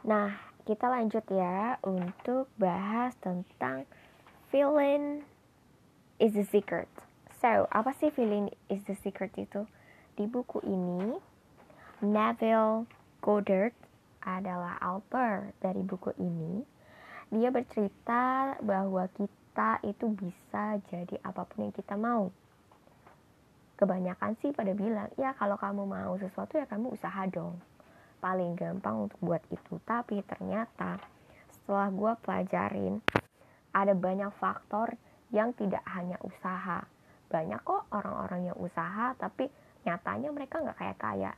Nah, kita lanjut ya untuk bahas tentang feeling is the secret. So, apa sih feeling is the secret itu? Di buku ini, Neville Goddard adalah author dari buku ini. Dia bercerita bahwa kita itu bisa jadi apa pun yang kita mau. Kebanyakan sih pada bilang, ya kalau kamu mau sesuatu ya kamu usaha dong. Paling gampang untuk buat itu. Tapi ternyata setelah gue pelajarin, ada banyak faktor yang tidak hanya usaha. Banyak kok orang-orang yang usaha tapi nyatanya mereka nggak kayak kaya.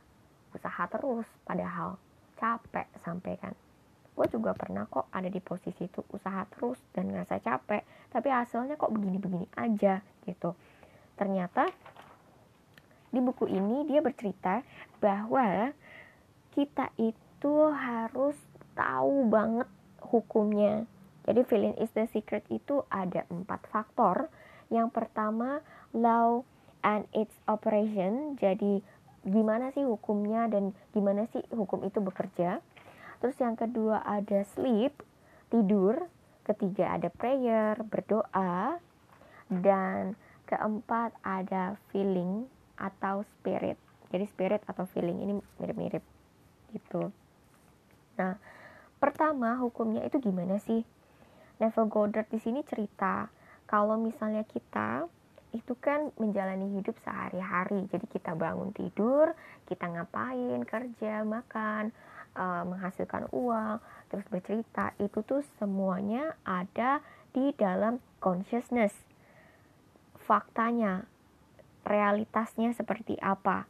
Usaha terus padahal capek sampai kan gue juga pernah kok ada di posisi itu usaha terus dan ngerasa capek tapi hasilnya kok begini-begini aja gitu ternyata di buku ini dia bercerita bahwa kita itu harus tahu banget hukumnya jadi feeling is the secret itu ada empat faktor yang pertama law and its operation jadi gimana sih hukumnya dan gimana sih hukum itu bekerja Terus yang kedua ada sleep, tidur. Ketiga ada prayer, berdoa. Dan keempat ada feeling atau spirit. Jadi spirit atau feeling ini mirip-mirip gitu. Nah, pertama hukumnya itu gimana sih? Neville Goddard di sini cerita kalau misalnya kita itu kan menjalani hidup sehari-hari. Jadi kita bangun tidur, kita ngapain, kerja, makan, uh, menghasilkan uang, terus bercerita, itu tuh semuanya ada di dalam consciousness. Faktanya, realitasnya seperti apa?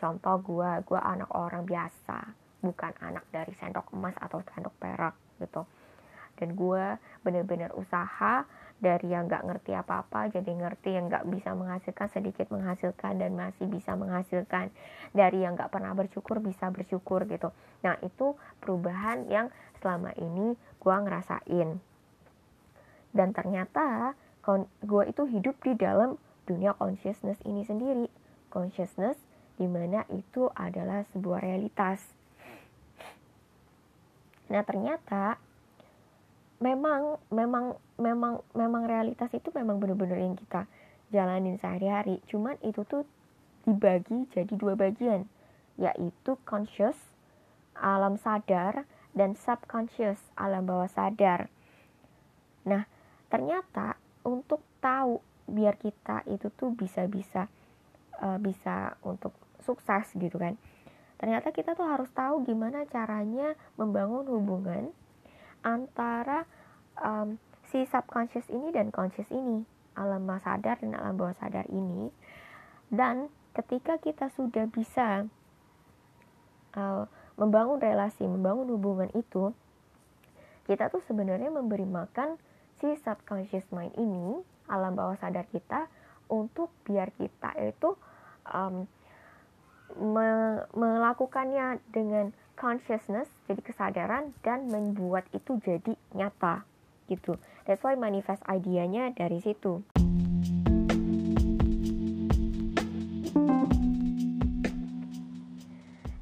Contoh gue, gue anak orang biasa, bukan anak dari sendok emas atau sendok perak gitu. Dan gue bener-bener usaha dari yang nggak ngerti apa-apa jadi ngerti yang nggak bisa menghasilkan sedikit menghasilkan dan masih bisa menghasilkan. Dari yang nggak pernah bersyukur bisa bersyukur gitu. Nah itu perubahan yang selama ini gue ngerasain. Dan ternyata gue itu hidup di dalam dunia consciousness ini sendiri. Consciousness di mana itu adalah sebuah realitas. Nah ternyata memang memang memang memang realitas itu memang benar-benar yang kita jalanin sehari-hari. Cuman itu tuh dibagi jadi dua bagian yaitu conscious alam sadar dan subconscious alam bawah sadar. Nah ternyata untuk tahu biar kita itu tuh bisa-bisa uh, bisa untuk sukses gitu kan. Ternyata kita tuh harus tahu gimana caranya membangun hubungan antara um, si subconscious ini dan conscious ini alam bawah sadar dan alam bawah sadar ini. Dan ketika kita sudah bisa uh, membangun relasi membangun hubungan itu kita tuh sebenarnya memberi makan si subconscious mind ini alam bawah sadar kita untuk biar kita itu um, me melakukannya dengan consciousness jadi kesadaran dan membuat itu jadi nyata gitu that's why manifest idenya dari situ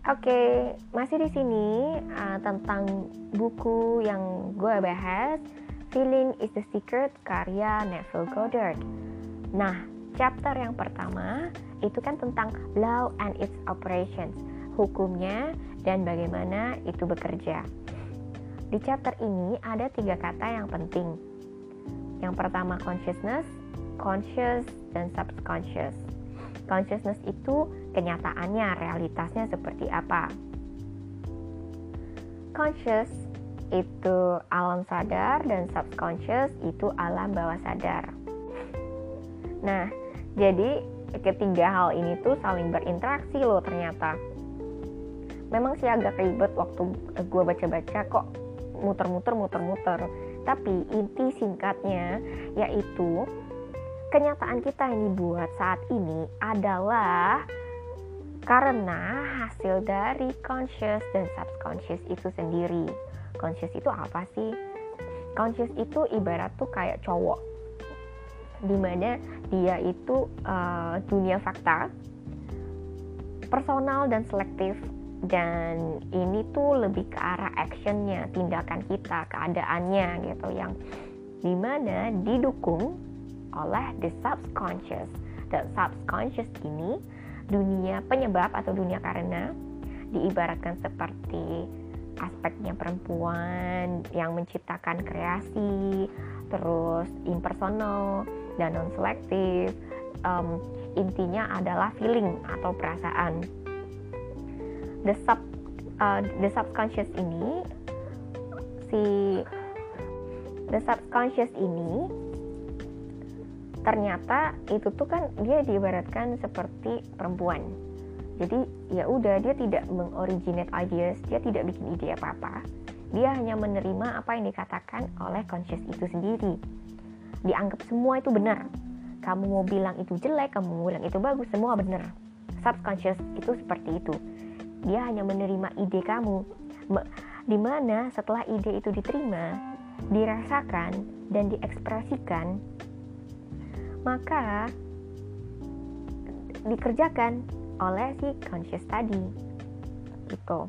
Oke, okay, masih di sini uh, tentang buku yang gue bahas, Feeling is the Secret karya Neville Goddard. Nah, chapter yang pertama itu kan tentang law and its operations, hukumnya dan bagaimana itu bekerja. Di chapter ini ada tiga kata yang penting. Yang pertama consciousness, conscious, dan subconscious. Consciousness itu kenyataannya, realitasnya seperti apa. Conscious itu alam sadar dan subconscious itu alam bawah sadar. Nah, jadi ketiga hal ini tuh saling berinteraksi loh ternyata. Memang sih agak ribet waktu gue baca-baca kok muter-muter muter-muter. Tapi inti singkatnya yaitu kenyataan kita yang dibuat saat ini adalah karena hasil dari conscious dan subconscious itu sendiri. Conscious itu apa sih? Conscious itu ibarat tuh kayak cowok di mana dia itu uh, dunia fakta personal dan selektif dan ini tuh lebih ke arah actionnya tindakan kita keadaannya gitu yang di mana didukung oleh the subconscious. The subconscious ini dunia penyebab atau dunia karena diibaratkan seperti aspeknya perempuan yang menciptakan kreasi terus impersonal dan non selektif um, intinya adalah feeling atau perasaan. The sub uh, the subconscious ini si the subconscious ini ternyata itu tuh kan dia diibaratkan seperti perempuan. Jadi ya udah dia tidak mengoriginate ideas dia tidak bikin ide apa apa dia hanya menerima apa yang dikatakan oleh conscious itu sendiri dianggap semua itu benar. Kamu mau bilang itu jelek kamu mau bilang itu bagus semua benar. Subconscious itu seperti itu. Dia hanya menerima ide kamu. Di mana setelah ide itu diterima dirasakan dan diekspresikan maka dikerjakan oleh si conscious tadi. Gitu.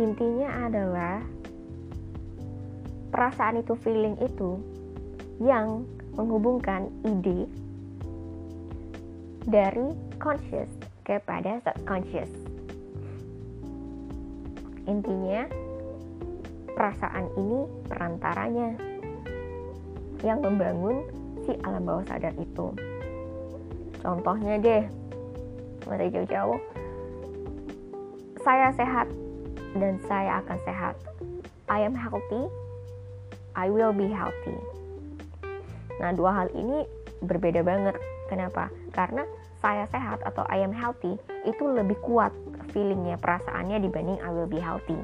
Intinya adalah perasaan itu feeling itu yang menghubungkan ide dari conscious kepada subconscious. Intinya perasaan ini perantaranya yang membangun si alam bawah sadar itu. Contohnya deh dari jauh-jauh. Saya sehat dan saya akan sehat. I am healthy I will be healthy. Nah, dua hal ini berbeda banget. Kenapa? Karena saya sehat atau I am healthy itu lebih kuat feelingnya, perasaannya dibanding I will be healthy.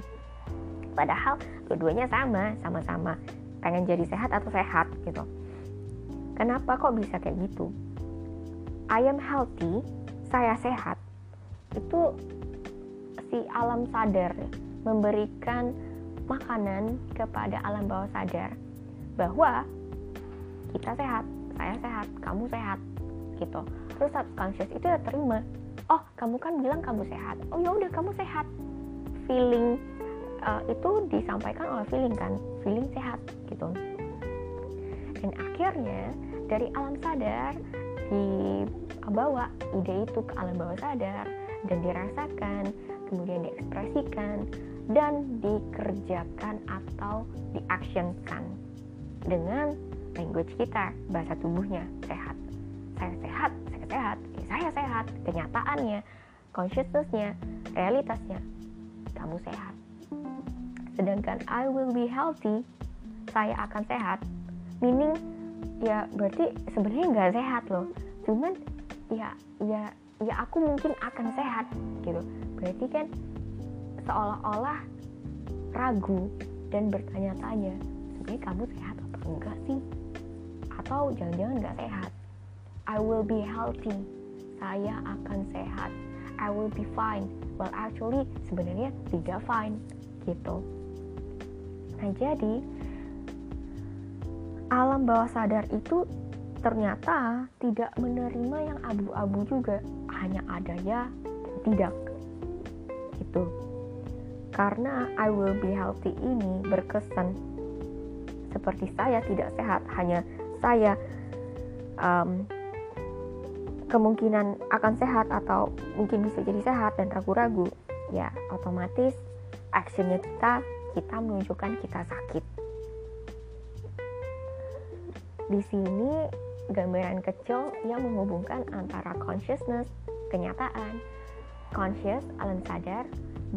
Padahal dua-duanya sama, sama-sama pengen jadi sehat atau sehat gitu. Kenapa kok bisa kayak gitu? I am healthy, saya sehat. Itu si alam sadar memberikan makanan kepada alam bawah sadar bahwa kita sehat, saya sehat, kamu sehat, gitu. Terus subconscious itu ya terima, oh kamu kan bilang kamu sehat, oh ya udah kamu sehat. Feeling uh, itu disampaikan oleh feeling kan, feeling sehat, gitu. Dan akhirnya dari alam sadar dibawa ide itu ke alam bawah sadar dan dirasakan, kemudian diekspresikan dan dikerjakan atau diactionkan dengan language kita, bahasa tubuhnya sehat. Saya sehat, saya sehat, ya saya sehat. Kenyataannya, consciousnessnya, realitasnya, kamu sehat. Sedangkan I will be healthy, saya akan sehat. Meaning, ya berarti sebenarnya nggak sehat loh. Cuman ya ya ya aku mungkin akan sehat gitu. Berarti kan seolah-olah ragu dan bertanya-tanya sebenarnya kamu sehat atau enggak sih? Atau jangan-jangan nggak sehat? I will be healthy. Saya akan sehat. I will be fine. Well actually sebenarnya tidak fine gitu. Nah jadi alam bawah sadar itu ternyata tidak menerima yang abu-abu juga. Hanya ada ya tidak gitu karena I will be healthy ini berkesan seperti saya tidak sehat, hanya saya um, kemungkinan akan sehat atau mungkin bisa jadi sehat dan ragu-ragu, ya otomatis actionnya kita kita menunjukkan kita sakit. Di sini gambaran kecil yang menghubungkan antara consciousness, kenyataan, conscious, alam sadar,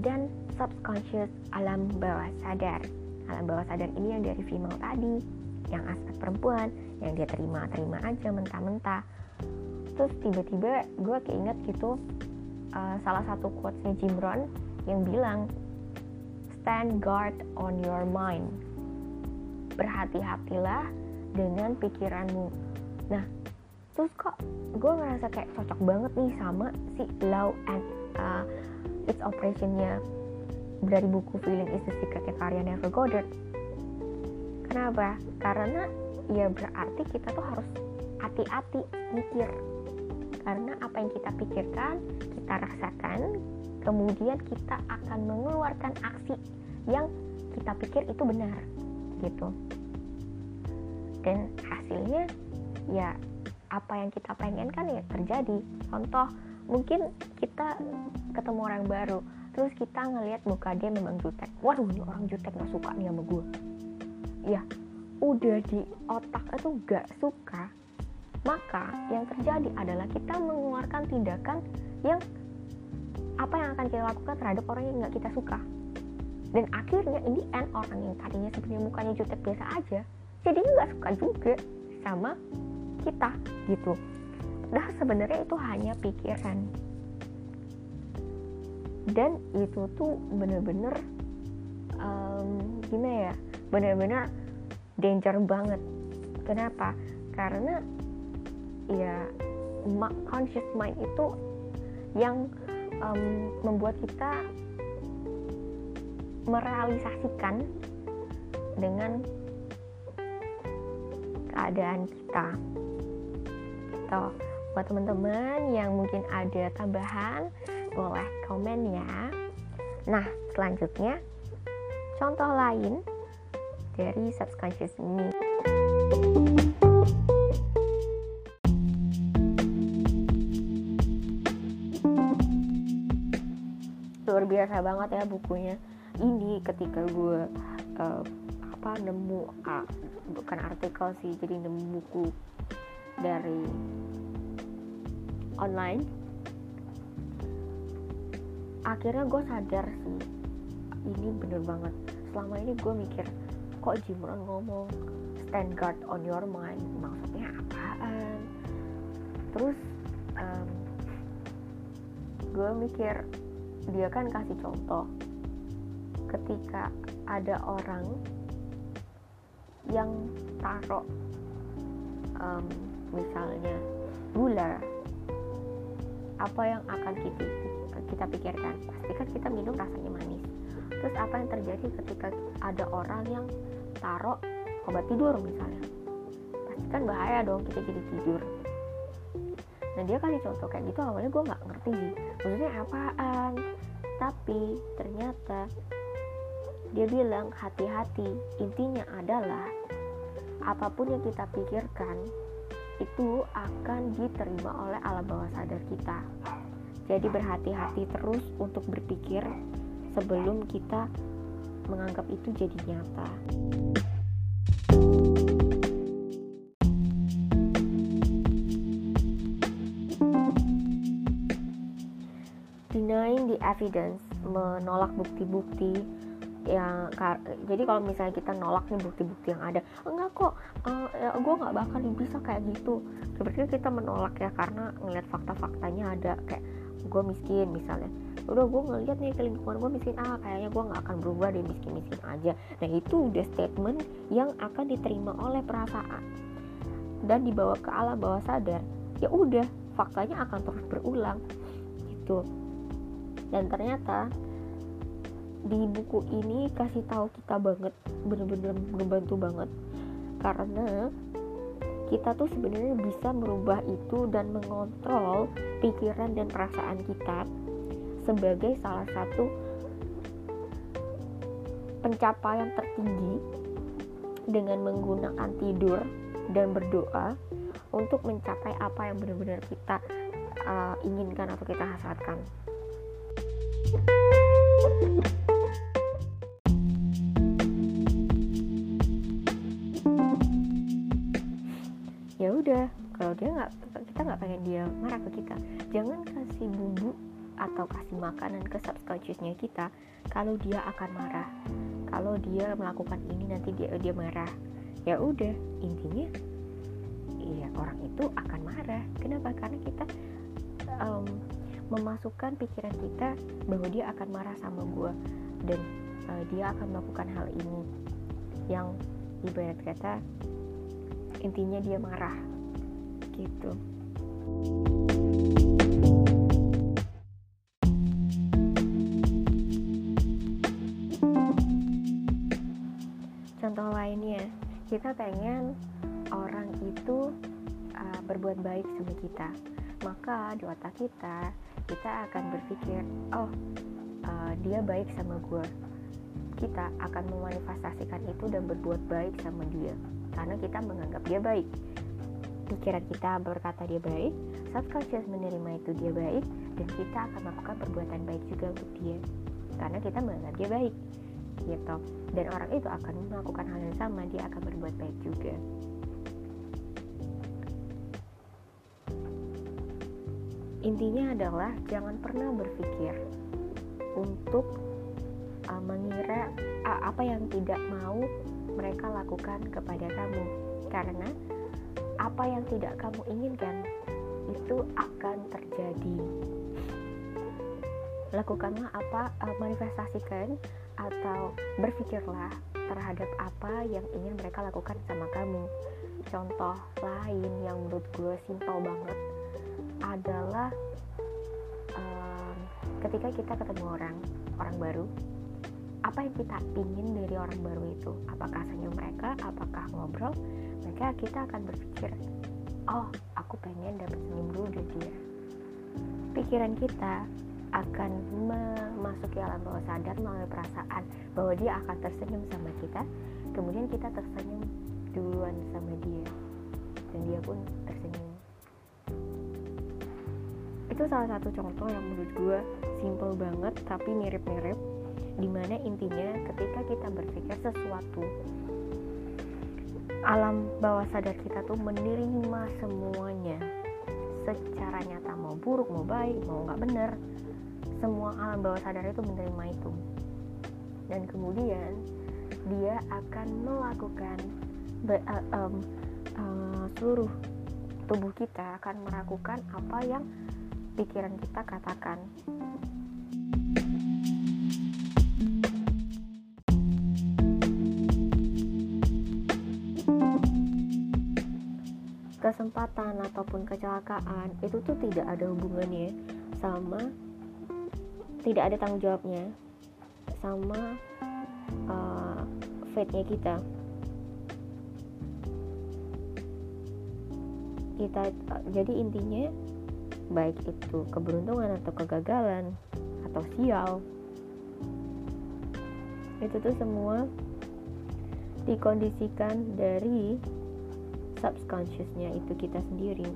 dan subconscious alam bawah sadar. Alam bawah sadar ini yang dari female tadi, yang aspek perempuan, yang dia terima-terima aja mentah-mentah. Terus tiba-tiba gue keinget gitu uh, salah satu quotesnya Jim Rohn yang bilang stand guard on your mind. Berhati-hatilah dengan pikiranmu. Nah, terus kok gue ngerasa kayak cocok banget nih sama si law and uh, its operationnya dari buku Feeling is the Secret karya Neville Goddard. Kenapa? karena ya berarti kita tuh harus hati-hati mikir. Karena apa yang kita pikirkan kita rasakan kemudian kita akan mengeluarkan aksi yang kita pikir itu benar gitu. Dan hasilnya ya apa yang kita pengen kan ya terjadi. Contoh mungkin kita ketemu orang baru terus kita ngelihat muka dia memang jutek. Waduh ini orang jutek gak suka nih sama gue ya udah di otak itu gak suka maka yang terjadi adalah kita mengeluarkan tindakan yang apa yang akan kita lakukan terhadap orang yang nggak kita suka. Dan akhirnya ini end orang yang tadinya sebenarnya mukanya jutek biasa aja jadi nggak suka juga sama kita gitu. Nah sebenarnya itu hanya pikiran dan itu tuh bener-bener um, gimana ya bener-bener danger banget kenapa karena ya conscious mind itu yang um, membuat kita merealisasikan dengan keadaan kita. Tuh, buat teman-teman yang mungkin ada tambahan, boleh komen ya. Nah, selanjutnya contoh lain dari subconscious me. luar biasa banget ya bukunya ini ketika gue uh, apa nemu uh, bukan artikel sih jadi nemu buku dari online akhirnya gue sadar sih ini bener banget. Selama ini gue mikir kok Jimron ngomong stand guard on your mind maksudnya apaan? Terus um, gue mikir dia kan kasih contoh. Ketika ada orang yang taruh um, misalnya gula apa yang akan kita kita pikirkan. Pasti kan kita minum rasanya manis. Terus apa yang terjadi ketika ada orang yang taruh obat tidur misalnya? Pasti kan bahaya dong kita jadi tidur. Nah dia kasih contoh kayak gitu awalnya gue nggak ngerti. Maksudnya apaan? Tapi ternyata dia bilang hati-hati intinya adalah apa pun yang kita pikirkan itu akan diterima oleh alam bawah sadar kita jadi berhati-hati terus untuk berpikir sebelum kita menganggap itu jadi nyata. Denying the evidence, menolak bukti-bukti yang jadi kalau misalnya kita nolak nih bukti-bukti yang ada enggak kok uh, ya, gue nggak bakal bisa kayak gitu sebenarnya kita menolak ya karena ngeliat fakta-faktanya ada kayak gue miskin misalnya. Udah gue ngeliat nih ke lingkungan gue miskin ah kayaknya gue nggak akan berubah deh miskin miskin aja. Nah itu udah statement yang akan diterima oleh perasaan dan dibawa ke alam bawah sadar. Ya udah faktanya akan terus berulang gitu. Dan ternyata di buku ini kasih tahu kita banget bener-bener ngebantu banget. Karena kita tuh sebenarnya bisa merubah itu dan mengontrol pikiran dan perasaan kita sebagai salah satu pencapaian tertinggi dengan menggunakan tidur dan berdoa untuk mencapai apa yang benar-benar kita uh, inginkan atau kita hasratkan. Ya udah kalau dia nggak kita nggak pengen dia marah ke kita. Jangan kasih bumbu atau kasih makanan ke subconsciousnya kita kalau dia akan marah. Kalau dia melakukan ini nanti dia dia marah. Ya udah intinya iya orang itu akan marah. Kenapa? Karena kita um, memasukkan pikiran kita bahwa dia akan marah sama gue dan uh, dia akan melakukan hal ini. Yang ibarat kata intinya dia marah. Gitu. Contoh lainnya kita pengen orang itu uh, berbuat baik sama kita. Maka di otak kita kita akan berpikir oh uh, dia baik sama gue kita akan memanifestasikan itu dan berbuat baik sama dia karena kita menganggap dia baik. Pikiran kita berkata dia baik subconscious menerima itu dia baik dan kita akan melakukan perbuatan baik juga untuk dia. Karena kita menganggap dia baik gitu. Dan orang itu akan melakukan hal yang sama dia akan berbuat baik juga. Intinya adalah jangan pernah berpikir untuk uh, mengira uh, apa yang tidak mau mereka lakukan kepada kamu. Karena apa yang tidak kamu inginkan itu akan terjadi. Lakukanlah apa uh, manifestasikan atau berpikirlah terhadap apa yang ingin mereka lakukan sama kamu. Contoh lain yang menurut gue simpel banget adalah um, ketika kita ketemu orang orang baru apa yang kita ingin dari orang baru itu? Apakah senyum mereka? Apakah ngobrol? Maka kita akan berpikir oh aku pengen dapat senyum dulu dari dia. Pikiran kita akan memasuki alam bawah sadar melalui perasaan bahwa dia akan tersenyum sama kita. Kemudian kita tersenyum duluan sama dia. Dan dia pun tersenyum. Itu salah satu contoh yang menurut gue simple banget tapi mirip-mirip di mana intinya ketika kita berpikir sesuatu alam bawah sadar kita tuh menerima semuanya. Secara nyata mau buruk mau baik mau nggak bener semua alam bawah sadar itu menerima itu. Dan kemudian dia akan melakukan uh, um, uh, seluruh tubuh kita akan melakukan apa yang pikiran kita katakan kesempatan ataupun kecelakaan itu tuh tidak ada hubungannya sama tidak ada tanggung jawabnya sama uh, fate-nya kita. Kita uh, jadi intinya baik itu keberuntungan atau kegagalan atau sial itu tuh semua dikondisikan dari subconsciousnya itu kita sendiri.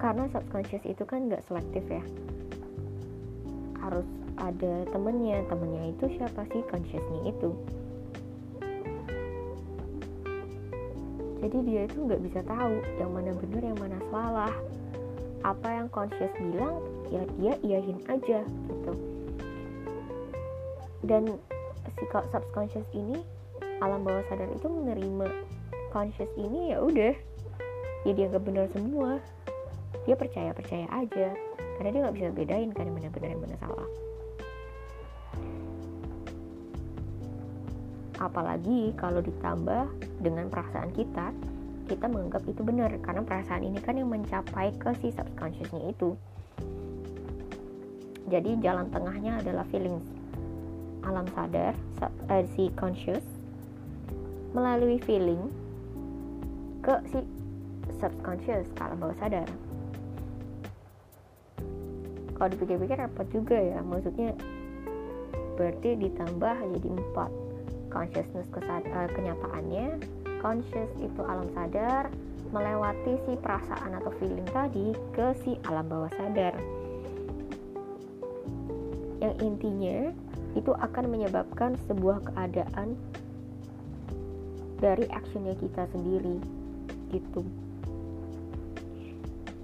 Karena subconscious itu kan nggak selektif ya. Harus ada temennya temennya itu siapa sih consciousnya itu? Jadi dia itu nggak bisa tahu yang mana benar yang mana salah. Apa yang conscious bilang ya dia iyahin aja gitu. Dan si subconscious ini alam bawah sadar itu menerima conscious ini ya udah. Ya dia nggak benar semua. Dia percaya percaya aja. Karena dia nggak bisa bedain kan yang mana benar yang mana salah. Apalagi kalau ditambah dengan perasaan kita kita menganggap itu benar. Karena perasaan ini kan yang mencapai ke si subconsciousnya itu. Jadi jalan tengahnya adalah feelings. Alam sadar uh, si conscious melalui feeling ke si subconscious alam bawah sadar. Kalau dipikir-pikir repot juga ya maksudnya berarti ditambah jadi empat. Consciousness kesad uh, kenyataannya conscious itu alam sadar melewati si perasaan atau feeling tadi ke si alam bawah sadar. Yang intinya itu akan menyebabkan sebuah keadaan dari actionnya kita sendiri gitu.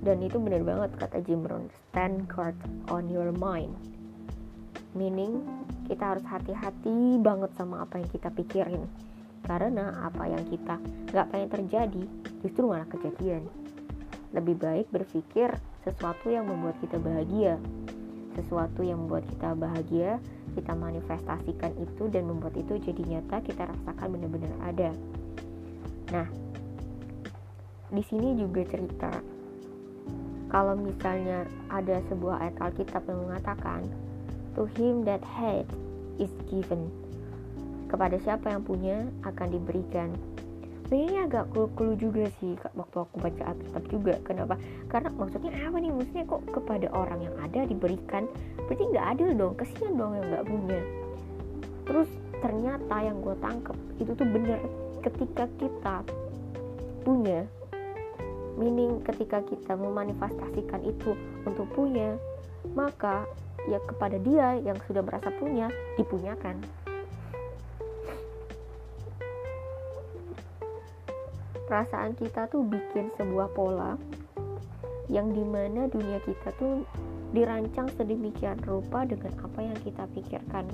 Dan itu benar banget kata Jim Rohn stand guard on your mind. Meaning kita harus hati-hati banget sama apa yang kita pikirin. Karena apa yang kita nggak pengen terjadi justru malah kejadian. Lebih baik berpikir sesuatu yang membuat kita bahagia. Sesuatu yang membuat kita bahagia kita manifestasikan itu dan membuat itu jadi nyata kita rasakan benar-benar ada. Nah di sini juga cerita. Kalau misalnya ada sebuah ayat Alkitab yang mengatakan to him that had is given. Kepada siapa yang punya akan diberikan ini agak clue-clue juga sih waktu aku baca Alkitab juga. Kenapa? Karena maksudnya apa nih? Maksudnya kok kepada orang yang ada diberikan? Berarti nggak adil dong kesian dong yang nggak punya. Terus ternyata yang gue tangkep itu tuh bener ketika kita punya meaning ketika kita memanifestasikan itu untuk punya maka ya kepada dia yang sudah merasa punya dipunyakan perasaan kita tuh bikin sebuah pola yang di mana dunia kita tuh dirancang sedemikian rupa dengan apa yang kita pikirkan.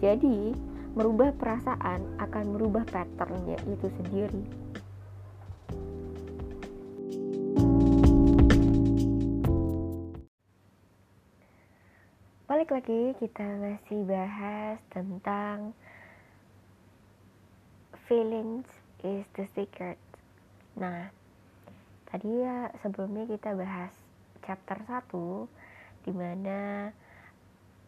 Jadi merubah perasaan akan merubah patternnya itu sendiri. Balik lagi kita masih bahas tentang feelings is the secret nah tadi ya sebelumnya kita bahas chapter 1 di mana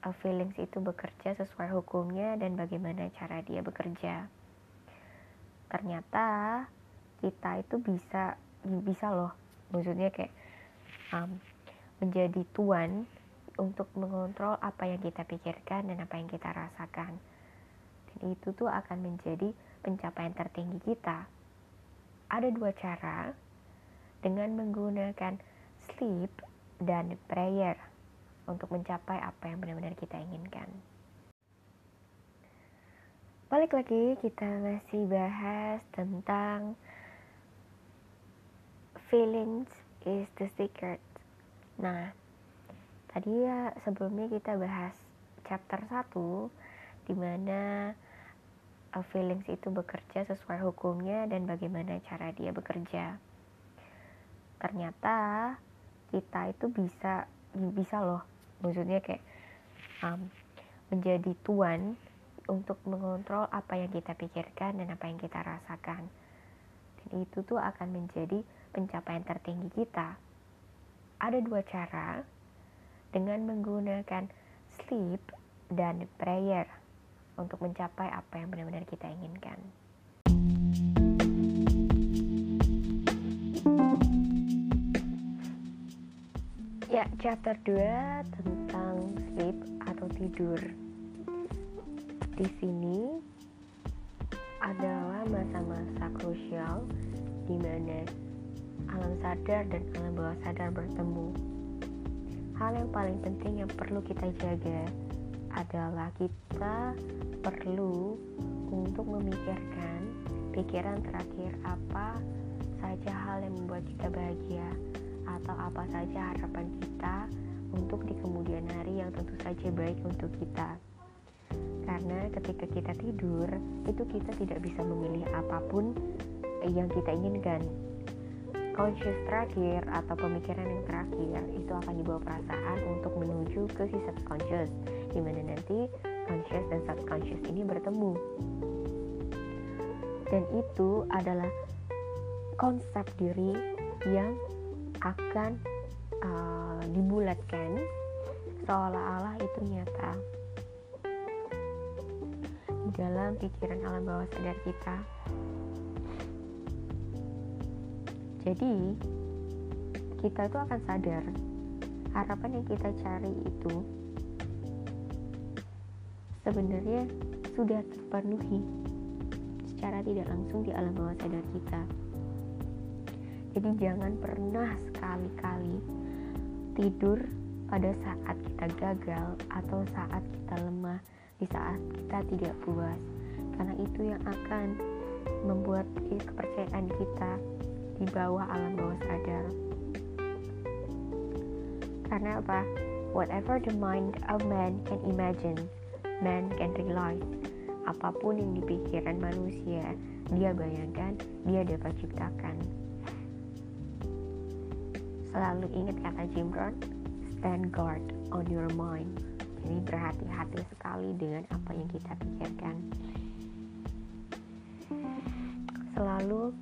uh, feelings itu bekerja sesuai hukumnya dan bagaimana cara dia bekerja ternyata kita itu bisa bisa loh maksudnya kayak um, menjadi tuan untuk mengontrol apa yang kita pikirkan dan apa yang kita rasakan. Dan itu tuh akan menjadi pencapaian tertinggi kita. Ada dua cara dengan menggunakan sleep dan prayer untuk mencapai apa yang benar-benar kita inginkan. Balik lagi kita masih bahas tentang feelings is the secret. Nah, tadi ya sebelumnya kita bahas chapter 1 di mana feelings itu bekerja sesuai hukumnya dan bagaimana cara dia bekerja. Ternyata kita itu bisa bisa loh. Maksudnya kayak um, menjadi tuan untuk mengontrol apa yang kita pikirkan dan apa yang kita rasakan. Dan itu tuh akan menjadi pencapaian tertinggi kita. Ada dua cara dengan menggunakan sleep dan prayer untuk mencapai apa yang benar-benar kita inginkan. Ya, chapter 2 tentang sleep atau tidur. Di sini adalah masa-masa krusial di mana alam sadar dan alam bawah sadar bertemu hal yang paling penting yang perlu kita jaga adalah kita perlu untuk memikirkan pikiran terakhir apa saja hal yang membuat kita bahagia atau apa saja harapan kita untuk di kemudian hari yang tentu saja baik untuk kita. Karena ketika kita tidur itu kita tidak bisa memilih apa pun yang kita inginkan. Conscious terakhir atau pemikiran yang terakhir itu akan dibawa perasaan untuk menuju ke si subconscious di mana nanti conscious dan subconscious ini bertemu. Dan itu adalah konsep diri yang akan uh, dibulatkan seolah-olah itu nyata di dalam pikiran alam bawah sadar kita. Jadi kita itu akan sadar harapan yang kita cari itu sebenarnya sudah terpenuhi secara tidak langsung di alam bawah sadar kita jadi jangan pernah sekali-kali tidur pada saat kita gagal atau saat kita lemah di saat kita tidak puas karena itu yang akan membuat kepercayaan kita di bawah alam bawah sadar. Karena apa? Whatever the mind of man can imagine, man can realize. Apa pun yang dipikiran manusia, dia bayangkan, dia dapat ciptakan. Selalu ingat kata Jim Rohn, stand guard on your mind. Jadi berhati-hati sekali dengan apa yang kita pikirkan. Selalu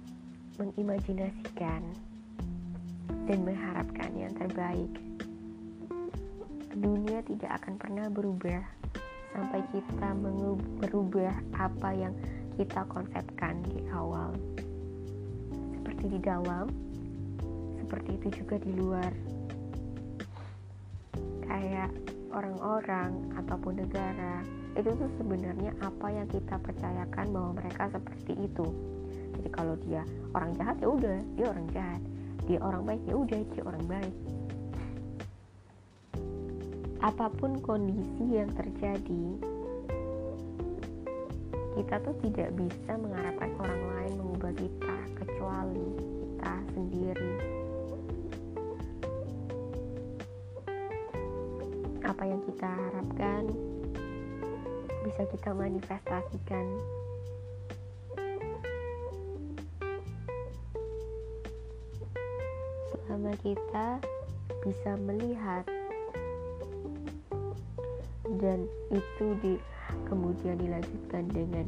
mengimajinasikan dan mengharapkan yang terbaik. Dunia tidak akan pernah berubah sampai kita merubah apa yang kita konsepkan di awal. Seperti di dalam seperti itu juga di luar. Kayak orang-orang ataupun negara itu tuh sebenarnya apa yang kita percayakan bahwa mereka seperti itu. Jadi kalau dia orang jahat ya udah. Dia orang jahat. Dia orang baik ya udah. Dia orang baik apa pun kondisi yang terjadi kita tuh tidak bisa mengharapkan orang lain mengubah kita kecuali kita sendiri. Apa yang kita harapkan bisa kita manifestasikan. Selama kita bisa melihat dan itu di kemudian dilanjutkan dengan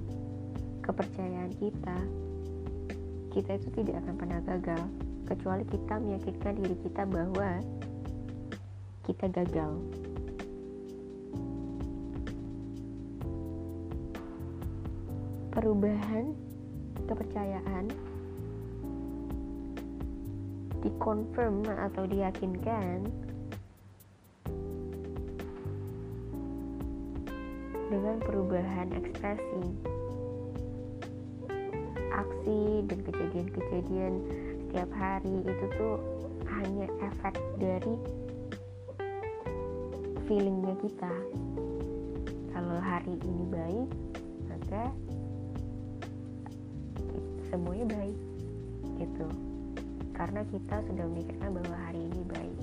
kepercayaan kita. Kita itu tidak akan pernah gagal kecuali kita meyakinkan diri kita bahwa kita gagal. Perubahan kepercayaan dikonfirm atau diyakinkan dengan perubahan ekspresi. Aksi dan kejadian-kejadian setiap hari itu tuh hanya efek dari feelingnya kita. Kalau hari ini baik maka semuanya baik gitu. Karena kita sudah memikirkan bahwa hari ini baik.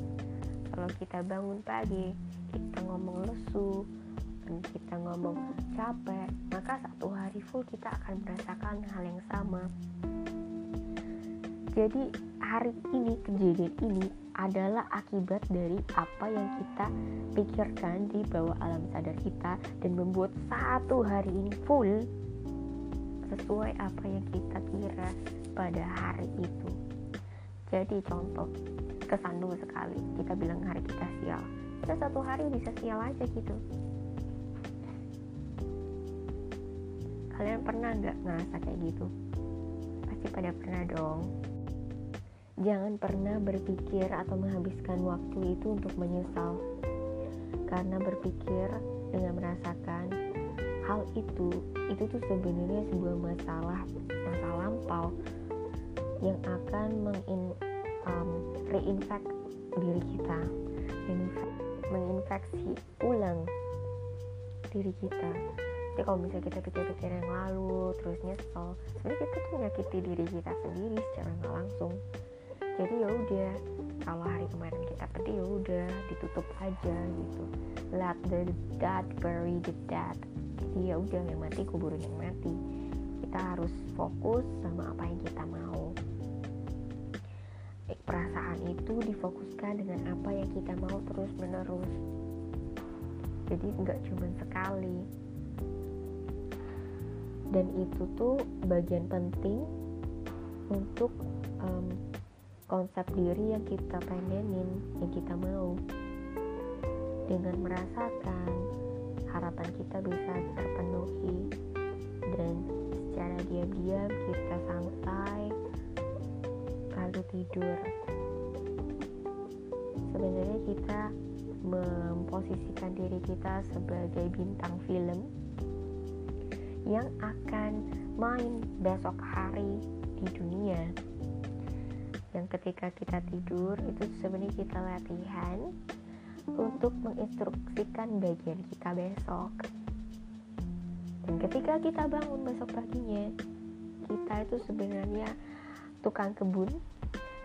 Kalau kita bangun pagi kita ngomong lesu kita ngomong capek maka satu hari full kita akan merasakan hal yang sama. Jadi hari ini kejadian ini adalah akibat dari apa yang kita pikirkan di bawah alam sadar kita dan membuat satu hari ini full sesuai apa yang kita kira pada hari itu. Jadi contoh kesandung sekali. Kita bilang hari kita sial. Kita satu hari bisa sial aja gitu kalian pernah nggak ngerasa kayak gitu? Pasti pada pernah dong. Jangan pernah berpikir atau menghabiskan waktu itu untuk menyesal. Karena berpikir dengan merasakan hal itu itu tuh sebenarnya sebuah masalah masa lampau yang akan mengin um, reinfect diri kita menginfeksi ulang diri kita jadi kalau misalnya kita pikir-pikir yang lalu terus nyesel sebenarnya kita tuh menyakiti diri kita sendiri secara nggak langsung. Jadi ya udah kalau hari kemarin kita pedih ya udah ditutup aja gitu. Let the dead bury the dead. Jadi ya udah yang mati kuburin yang mati. Kita harus fokus sama apa yang kita mau. Perasaan itu difokuskan dengan apa yang kita mau terus menerus jadi nggak cuma sekali dan itu tuh bagian penting untuk um, konsep diri yang kita pengenin yang kita mau. Dengan merasakan harapan kita bisa terpenuhi dan secara diam-diam kita santai lalu tidur. Sebenarnya kita memposisikan diri kita sebagai bintang film yang akan main besok hari di dunia. Yang ketika kita tidur itu sebenarnya kita latihan untuk menginstruksikan bagian kita besok. Dan ketika kita bangun besok paginya kita itu sebenarnya tukang kebun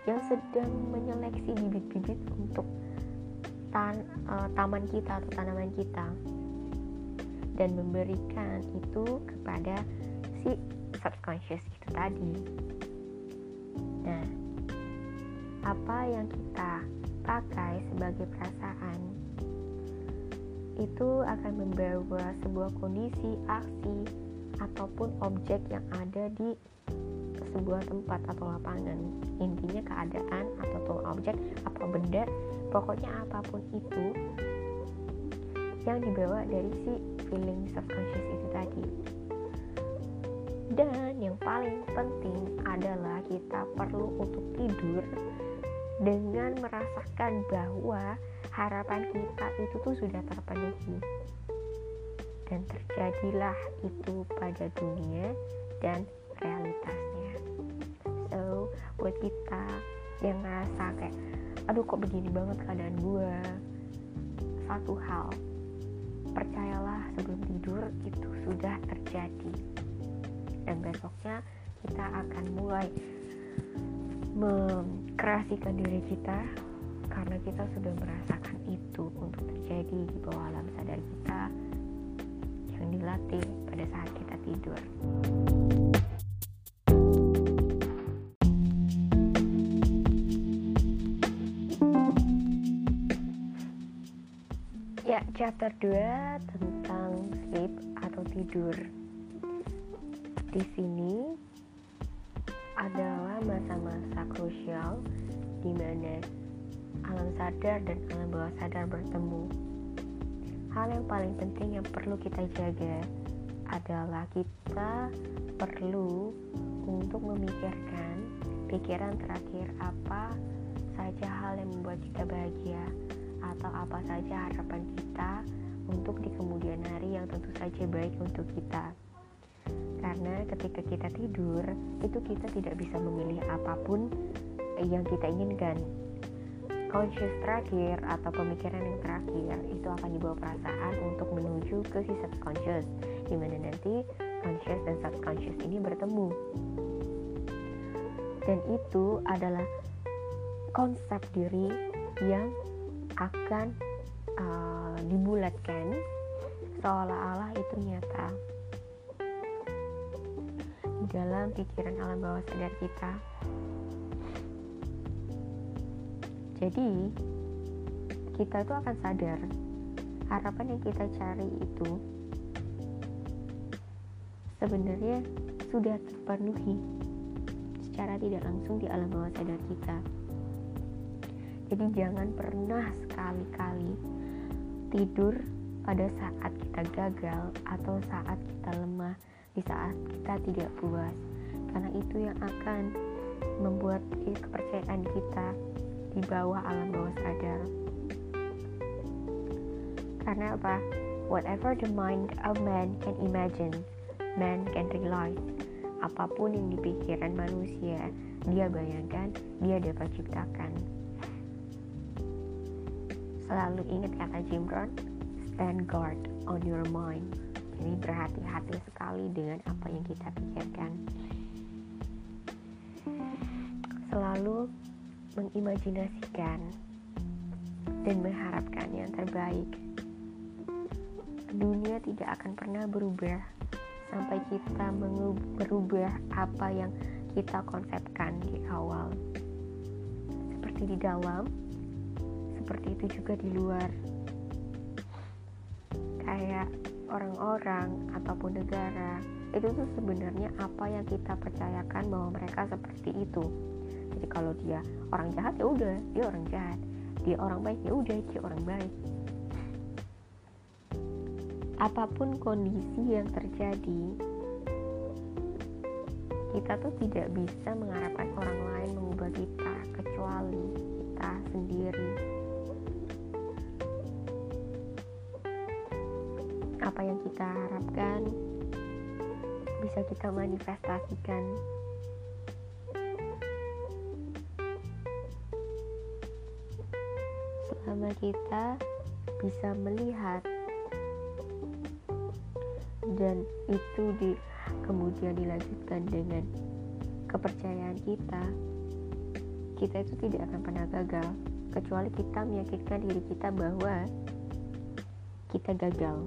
yang sedang menyeleksi bibit-bibit untuk tan uh, taman kita atau tanaman kita dan memberikan itu kepada si subconscious itu tadi. Nah, apa yang kita pakai sebagai perasaan itu akan membawa sebuah kondisi, aksi, ataupun objek yang ada di sebuah tempat atau lapangan. Intinya keadaan atau objek atau benda, pokoknya apa pun itu yang dibawa dari si feeling subconscious itu tadi. dan yang paling penting adalah kita perlu untuk tidur dengan merasakan bahwa harapan kita itu tuh sudah terpenuhi. Dan terjadilah itu pada dunia dan realitasnya. So buat kita yang ngerasa kayak aduh kok begini banget keadaan gue satu hal percayalah sebelum tidur itu sudah terjadi dan besoknya kita akan mulai mengkreasikan diri kita karena kita sudah merasakan itu untuk terjadi di bawah alam sadar kita yang dilatih pada saat kita tidur. Chapter 2 tentang sleep atau tidur. Di sini adalah masa-masa krusial di mana alam sadar dan alam bawah sadar bertemu. Hal yang paling penting yang perlu kita jaga adalah kita perlu untuk memikirkan pikiran terakhir apa saja hal yang membuat kita bahagia atau apa saja harapan kita untuk di kemudian hari yang tentu saja baik untuk kita. Karena ketika kita tidur, itu kita tidak bisa memilih apa pun yang kita inginkan conscious terakhir atau pemikiran yang terakhir itu akan dibawa perasaan untuk menuju ke si subconscious di mana nanti conscious dan subconscious ini bertemu dan itu adalah konsep diri yang akan uh, dibulatkan seolah-olah itu nyata di dalam pikiran alam bawah sadar kita. Jadi kita itu akan sadar harapan yang kita cari itu sebenarnya sudah terpenuhi secara tidak langsung di alam bawah sadar kita jadi jangan pernah sekali-kali tidur pada saat kita gagal atau saat kita lemah di saat kita tidak puas karena itu yang akan membuat kepercayaan kita di bawah alam bawah sadar. Karena apa? Whatever the mind of man can imagine, man can realize. Apa pun yang dipikiran manusia, dia bayangkan, dia dapat ciptakan. Selalu ingat kata Jim Rohn, stand guard on your mind. Jadi berhati-hati sekali dengan apa yang kita pikirkan. Selalu mengimajinasikan dan mengharapkan yang terbaik. Dunia tidak akan pernah berubah sampai kita merubah apa yang kita konsepkan di awal. Seperti di dalam, seperti itu juga di luar. Kayak orang-orang ataupun negara, itu tuh sebenarnya apa yang kita percayakan bahwa mereka seperti itu. Jadi kalau dia orang jahat ya udah dia orang jahat. Dia orang baik ya udah dia orang baik. Apa pun kondisi yang terjadi kita tuh tidak bisa mengharapkan orang lain mengubah kita kecuali kita sendiri apa yang kita harapkan bisa kita manifestasikan. Selama kita bisa melihat dan itu di kemudian dilanjutkan dengan kepercayaan kita kita itu tidak akan pernah gagal. Kecuali kita meyakinkan diri kita bahwa kita gagal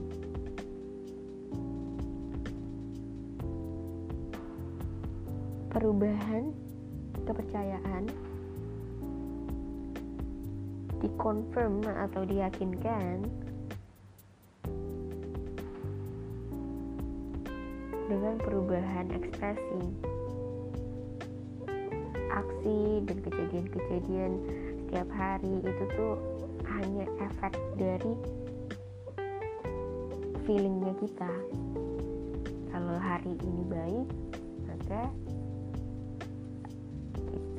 perubahan kepercayaan dikonfirm atau diyakinkan dengan perubahan ekspresi aksi dan kejadian-kejadian setiap hari itu tuh hanya efek dari feelingnya kita. Kalau hari ini baik semoga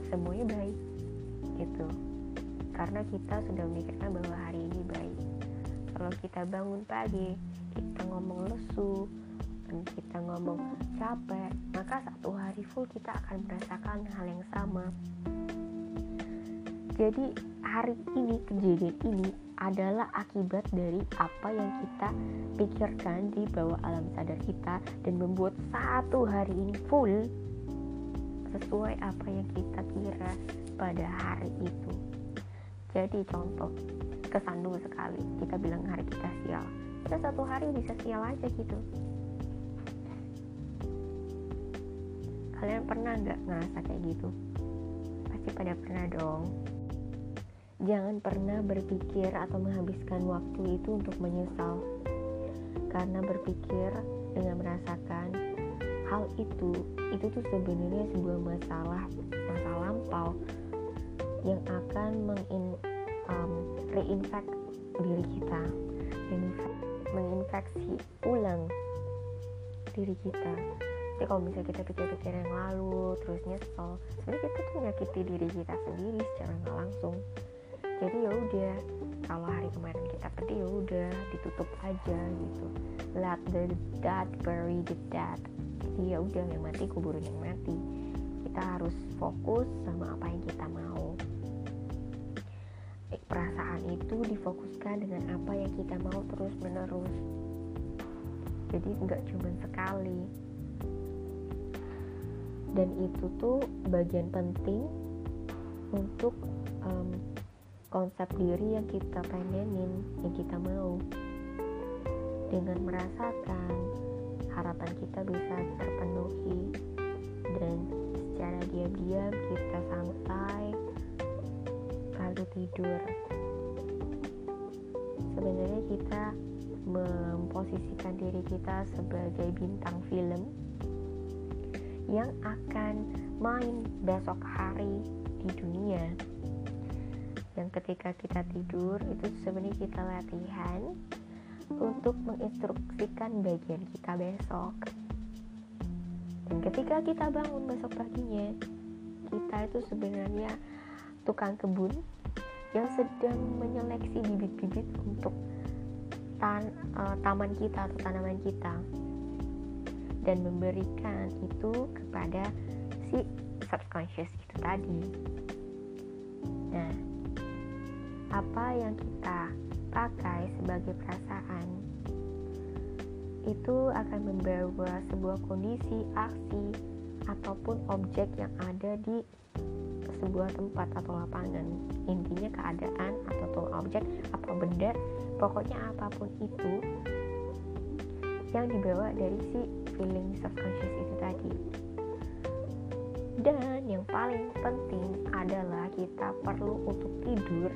semuanya baik gitu. Karena kita sudah memikirkan bahwa hari ini baik. Kalau kita bangun pagi kita ngomong lesu dan kita ngomong capek maka satu hari full kita akan merasakan hal yang sama. Jadi hari ini kejadian ini adalah akibat dari apa yang kita pikirkan di bawah alam sadar kita dan membuat satu hari ini full sesuai apa yang kita kira pada hari itu. Jadi contoh kesandung sekali. Kita bilang hari kita sial. Kita satu hari bisa sial aja gitu. Kalian pernah nggak ngerasa kayak gitu? Pasti pada pernah dong. Jangan pernah berpikir atau menghabiskan waktu itu untuk menyesal. Karena berpikir dengan merasakan hal itu itu tuh sebenarnya sebuah masalah masa lampau yang akan mengin um, reinfect diri kita menginfeksi ulang diri kita. Jadi kalau misalnya kita pikir-pikir yang lalu terus nyesel sebenarnya kita tuh menyakiti diri kita sendiri secara nggak langsung. Jadi ya udah kalau hari kemarin kita pedih ya udah ditutup aja gitu. Let the dead bury the dead jadi ya udah yang mati kuburin yang mati. Kita harus fokus sama apa yang kita mau. Eh, perasaan itu difokuskan dengan apa yang kita mau terus menerus jadi nggak cuma sekali. Dan itu tuh bagian penting untuk um, konsep diri yang kita pengenin yang kita mau. Dengan merasakan harapan kita bisa terpenuhi. Dan secara diam-diam kita santai lalu tidur. Sebenarnya kita memposisikan diri kita sebagai bintang film yang akan main besok hari di dunia. Yang ketika kita tidur itu sebenarnya kita latihan untuk menginstruksikan bagian kita besok dan ketika kita bangun besok paginya kita itu sebenarnya tukang kebun yang sedang menyeleksi bibit-bibit untuk tan uh, taman kita atau tanaman kita dan memberikan itu kepada si subconscious itu tadi. Nah, apa yang kita pakai sebagai perasaan itu akan membawa sebuah kondisi, aksi, ataupun objek yang ada di sebuah tempat atau lapangan. Intinya keadaan atau objek atau benda, pokoknya apa pun itu yang dibawa dari si feeling subconscious itu tadi. Dan yang paling penting adalah kita perlu untuk tidur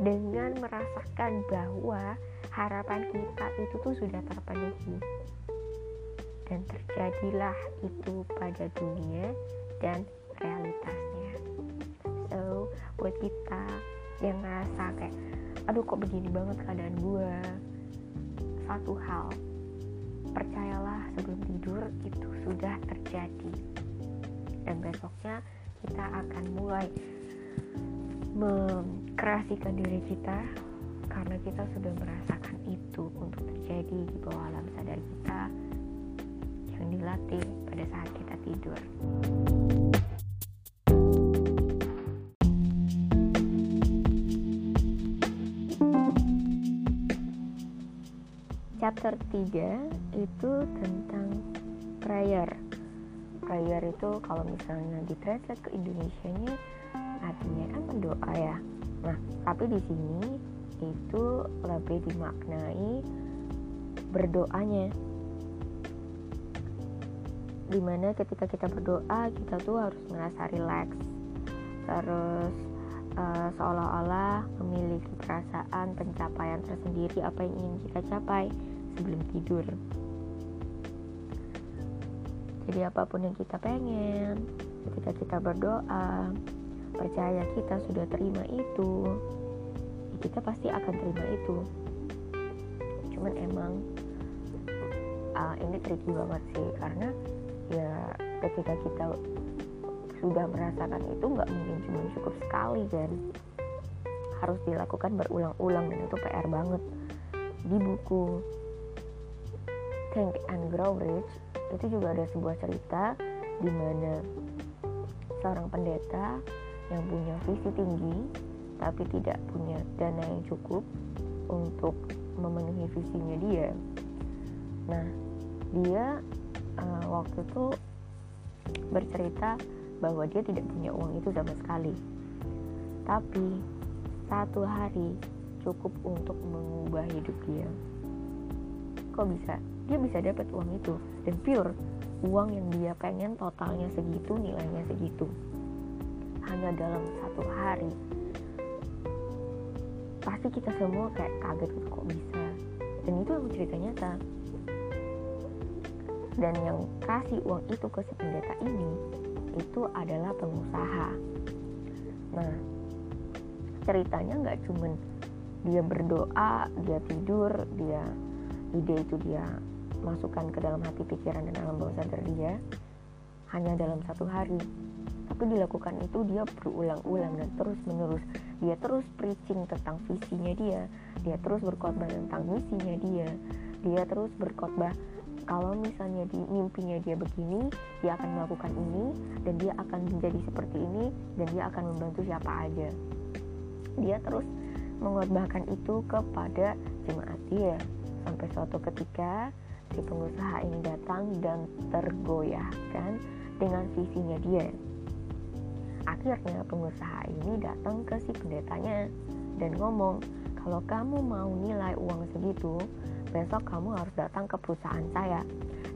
dengan merasakan bahwa harapan kita itu tuh sudah terpenuhi. Dan terjadilah itu pada dunia dan realitasnya. So buat kita yang ngerasa kayak aduh kok begini banget keadaan gue satu hal percayalah sebelum tidur itu sudah terjadi. Dan besoknya kita akan mulai mengkreasikan diri kita karena kita sudah merasakan itu untuk terjadi di bawah alam sadar kita yang dilatih pada saat kita tidur. Chapter 3 itu tentang prayer. Prayer itu kalau misalnya ditranslate ke Indonesia-nya artinya kan berdoa ya. Nah tapi di sini itu lebih dimaknai berdoanya. Di mana ketika kita berdoa kita tuh harus merasa rileks terus uh, seolah-olah memiliki perasaan pencapaian tersendiri apa yang ingin kita capai sebelum tidur. Jadi apa pun yang kita pengen ketika kita berdoa percaya kita sudah terima itu kita pasti akan terima itu. Cuman emang uh, ini tricky banget sih karena ya ketika kita sudah merasakan itu nggak mungkin cuma cukup sekali kan. Harus dilakukan berulang-ulang dan itu PR banget. Di buku Think and Grow Rich itu juga ada sebuah cerita di mana seorang pendeta yang punya visi tinggi tapi tidak punya dana yang cukup untuk memenuhi visinya dia. Nah, dia uh, waktu itu bercerita bahwa dia tidak punya uang itu sama sekali. Tapi satu hari cukup untuk mengubah hidup dia. Kok bisa? Dia bisa dapat uang itu dan pure uang yang dia pengen totalnya segitu, nilainya segitu. Hanya dalam satu hari. Pasti kita semua kayak kaget kok bisa. Dan itu yang cerita nyata. Dan yang kasih uang itu ke si pendeta ini itu adalah pengusaha. Nah, ceritanya nggak cuman dia berdoa, dia tidur, dia ide itu dia masukkan ke dalam hati pikiran dan alam bawah sadar dia hanya dalam satu hari. Tapi dilakukan itu dia berulang-ulang dan terus menerus. Dia terus preaching tentang visinya dia, dia terus berkhotbah tentang misinya dia, dia terus berkhotbah kalau misalnya di mimpinya dia begini, dia akan melakukan ini dan dia akan menjadi seperti ini dan dia akan membantu siapa aja. Dia terus mengorbankan itu kepada jemaat dia sampai suatu ketika si pengusaha ini datang dan tergoyahkan dengan visinya dia. Akhirnya pengusaha ini datang ke si pendetanya dan ngomong, kalau kamu mau nilai uang segitu, besok kamu harus datang ke perusahaan saya.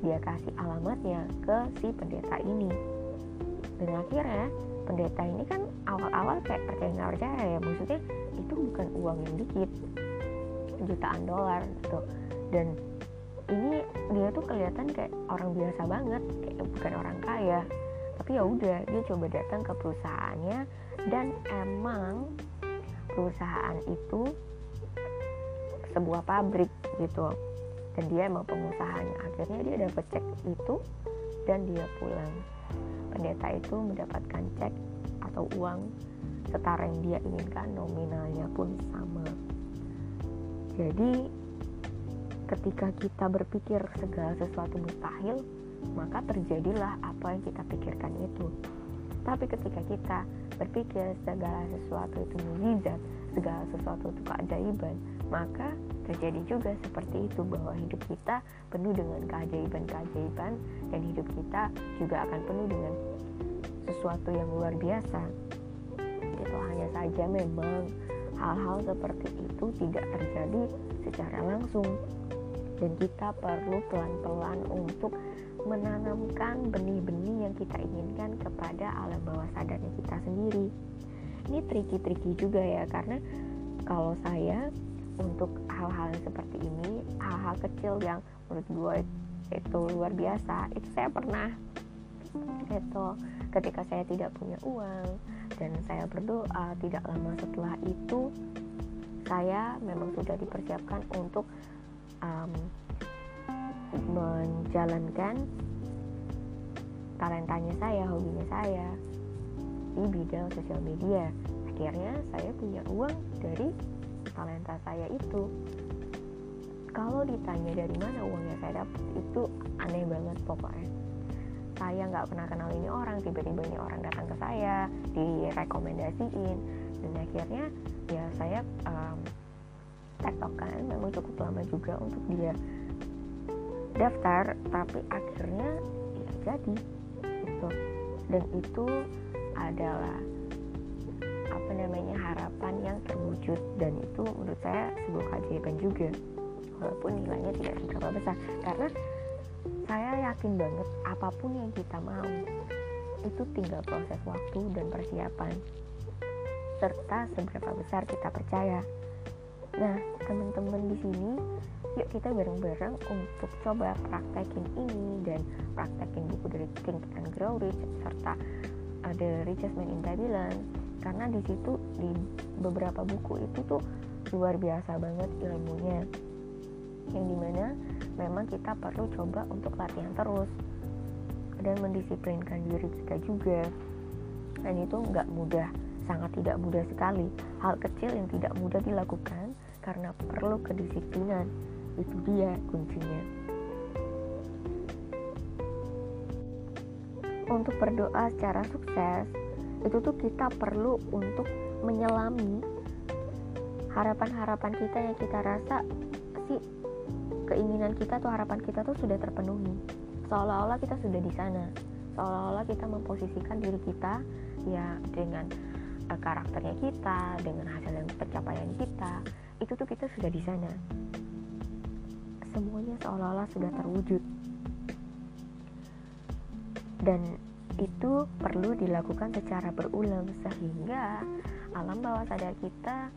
Dia kasih alamatnya ke si pendeta ini. Dan akhirnya pendeta ini kan awal-awal kayak percaya nggak percaya ya, maksudnya itu bukan uang yang dikit, jutaan dolar gitu. Dan ini dia tuh kelihatan kayak orang biasa banget, kayak bukan orang kaya. Tapi ya udah, dia coba datang ke perusahaannya dan emang perusahaan itu sebuah pabrik gitu. Dan dia emang pengusahanya. Akhirnya dia dapat cek itu dan dia pulang. Pendeta itu mendapatkan cek atau uang setara yang dia inginkan nominalnya pun sama. Jadi ketika kita berpikir segala sesuatu mustahil maka terjadilah apa yang kita pikirkan itu. Tapi ketika kita berpikir segala sesuatu itu mujizat segala sesuatu itu keajaiban maka terjadi juga seperti itu bahwa hidup kita penuh dengan keajaiban-keajaiban dan hidup kita juga akan penuh dengan sesuatu yang luar biasa. Itu hanya saja memang hal-hal seperti itu tidak terjadi secara langsung. Dan kita perlu pelan-pelan untuk menanamkan benih-benih yang kita inginkan kepada alam bawah sadarnya kita sendiri. Ini tricky-tricky juga ya karena kalau saya untuk hal-hal seperti ini hal-hal kecil yang menurut gue itu luar biasa itu saya pernah itu ketika saya tidak punya uang dan saya berdoa tidak lama setelah itu saya memang sudah dipersiapkan untuk um, menjalankan talentanya saya, hobinya saya di bidang sosial media. Akhirnya saya punya uang dari talenta saya itu. Kalau ditanya dari mana uangnya saya dapat itu aneh banget pokoknya. Saya nggak pernah kenal ini orang tiba-tiba ini orang datang ke saya direkomendasiin. Dan akhirnya ya saya um, tektokan memang cukup lama juga untuk dia daftar tapi akhirnya ya jadi gitu. Dan itu adalah apa namanya harapan yang terwujud. Dan itu menurut saya sebuah keajaiban juga walaupun nilainya tidak seberapa besar. Karena saya yakin banget apa pun yang kita mau itu tinggal proses waktu dan persiapan. Serta seberapa besar kita percaya nah teman-teman di sini yuk kita bareng-bareng untuk coba praktekin ini dan praktekin buku dari Think and Grow Rich serta ada Richest Man in Babylon. Karena di situ di beberapa buku itu tuh luar biasa banget ilmunya. Yang di mana memang kita perlu coba untuk latihan terus dan mendisiplinkan diri kita juga. Dan itu nggak mudah sangat tidak mudah sekali. Hal kecil yang tidak mudah dilakukan karena perlu kedisiplinan. Itu dia kuncinya. Untuk berdoa secara sukses itu tuh kita perlu untuk menyelami harapan-harapan kita yang kita rasa sih keinginan kita tuh harapan kita tuh sudah terpenuhi. Seolah-olah kita sudah di sana. Seolah-olah kita memposisikan diri kita ya dengan uh, karakternya kita dengan hasil yang pencapaian kita itu tuh kita sudah di sana. Semuanya seolah-olah sudah terwujud. Dan itu perlu dilakukan secara berulang sehingga alam bawah sadar kita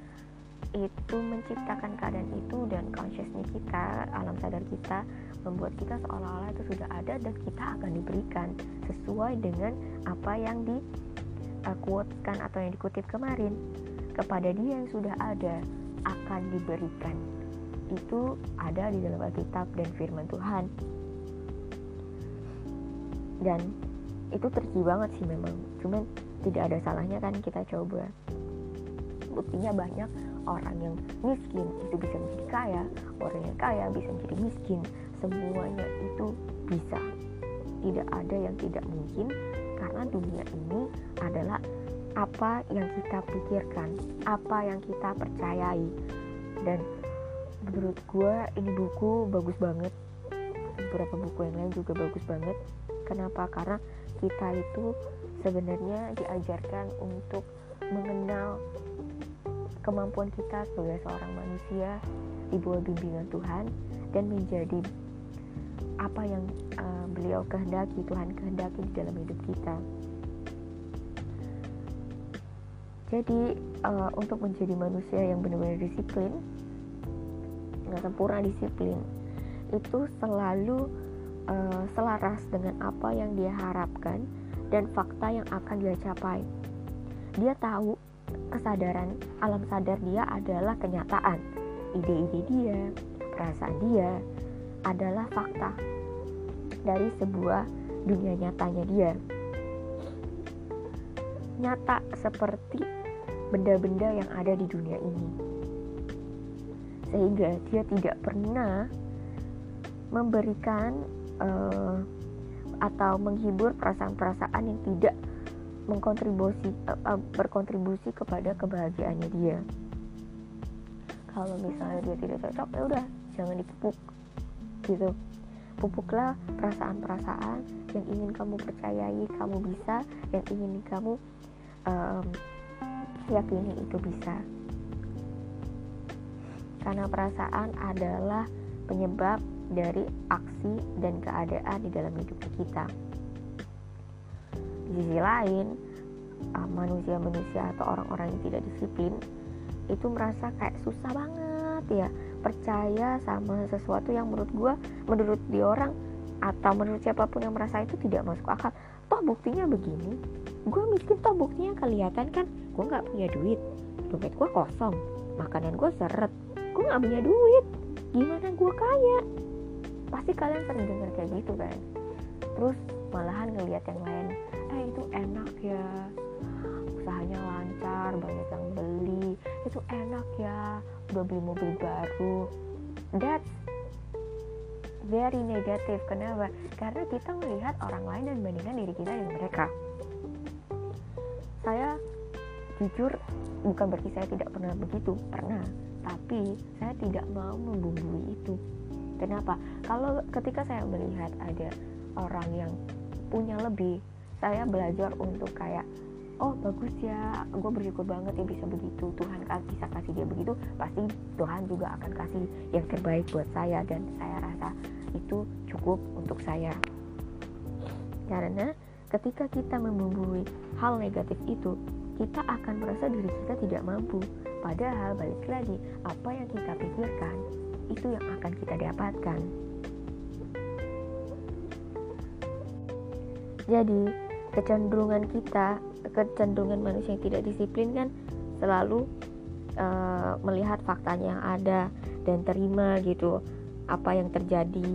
itu menciptakan keadaan itu dan consciousness kita alam sadar kita membuat kita seolah-olah itu sudah ada dan kita akan diberikan sesuai dengan apa yang di uh, atau yang dikutip kemarin. Kepada dia yang sudah ada akan diberikan. Itu ada di dalam Alkitab dan firman Tuhan. Dan itu tricky banget sih memang. Cuman tidak ada salahnya kan kita coba. Buktinya banyak orang yang miskin itu bisa menjadi kaya. Orang yang kaya bisa menjadi miskin. Semuanya itu bisa. Tidak ada yang tidak mungkin karena dunia ini adalah apa yang kita pikirkan apa yang kita percayai. Dan menurut gue ini buku bagus banget. Beberapa buku yang lain juga bagus banget. Kenapa? Karena kita itu sebenarnya diajarkan untuk mengenal kemampuan kita sebagai seorang manusia di bawah bimbingan Tuhan dan menjadi apa yang uh, beliau kehendaki Tuhan kehendaki di dalam hidup kita jadi uh, untuk menjadi manusia yang benar-benar disiplin yang sempurna disiplin itu selalu uh, selaras dengan apa yang dia harapkan dan fakta yang akan dia capai. Dia tahu kesadaran alam sadar dia adalah kenyataan. Ide-ide dia perasaan dia adalah fakta dari sebuah dunia nyatanya dia. Nyata seperti benda-benda yang ada di dunia ini. Sehingga dia tidak pernah memberikan uh, atau menghibur perasaan-perasaan yang tidak mengkontribusi uh, berkontribusi kepada kebahagiaannya dia. Kalau misalnya dia tidak cocok ya udah jangan dipupuk gitu. Pupuklah perasaan-perasaan yang ingin kamu percayai kamu bisa yang ingin kamu um, yakini itu bisa karena perasaan adalah penyebab dari aksi dan keadaan di dalam hidup kita. Di sisi lain, ah, manusia-manusia atau orang-orang yang tidak disiplin itu merasa kayak susah banget ya percaya sama sesuatu yang menurut gue, menurut di orang atau menurut siapa pun yang merasa itu tidak masuk akal. Toh buktinya begini, gue miskin toh buktinya kelihatan kan, gue nggak punya duit, dompet gue kosong, makanan gue seret, gue nggak punya duit, gimana gue kaya? pasti kalian sering dengar kayak gitu kan. Terus malahan ngelihat yang lain eh itu enak ya. Usahanya lancar banyak yang beli. Itu enak ya udah beli mobil baru. That's very negative. Kenapa? Karena kita melihat orang lain dan bandingkan diri kita dengan mereka saya jujur bukan berarti saya tidak pernah begitu pernah. Tapi saya tidak mau membumbui itu. Kenapa? Kalau ketika saya melihat ada orang yang punya lebih, saya belajar untuk kayak oh bagus ya gue bersyukur banget ya bisa begitu. Tuhan bisa kasih dia begitu. Pasti Tuhan juga akan kasih yang terbaik buat saya dan saya rasa itu cukup untuk saya. Karena ketika kita membumbui hal negatif itu kita akan merasa diri kita tidak mampu padahal balik lagi apa yang kita pikirkan itu yang akan kita dapatkan. Jadi, kecenderungan kita, kecenderungan manusia yang tidak disiplin kan selalu uh, melihat faktanya yang ada dan terima gitu apa yang terjadi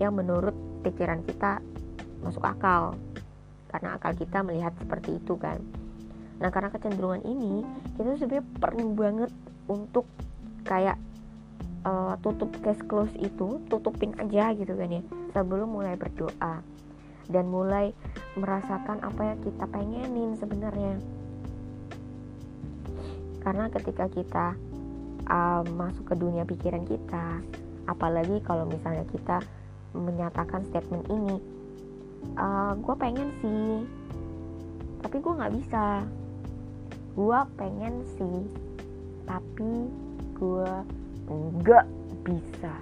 yang menurut pikiran kita masuk akal karena akal kita melihat seperti itu kan. Nah karena kecenderungan ini kita sebenarnya perlu banget untuk kayak uh, tutup case close itu tutupin aja gitu kan ya sebelum mulai berdoa dan mulai merasakan apa yang kita pengenin sebenarnya. Karena ketika kita uh, masuk ke dunia pikiran kita apalagi kalau misalnya kita menyatakan statement ini uh, gue pengen sih. Tapi gue nggak bisa. Gue pengen sih. Tapi gue enggak bisa.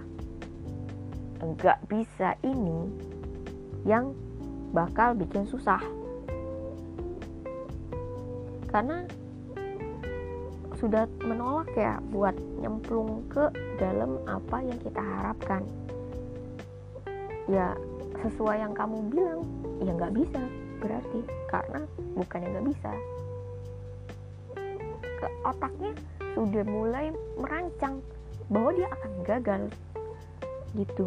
Enggak bisa ini yang bakal bikin susah. Karena sudah menolak ya buat nyemplung ke dalam apa yang kita harapkan. Ya sesuai yang kamu bilang ya nggak bisa. Berarti karena bukan yang nggak bisa. Ke otaknya sudah mulai merancang bahwa dia akan gagal. Gitu.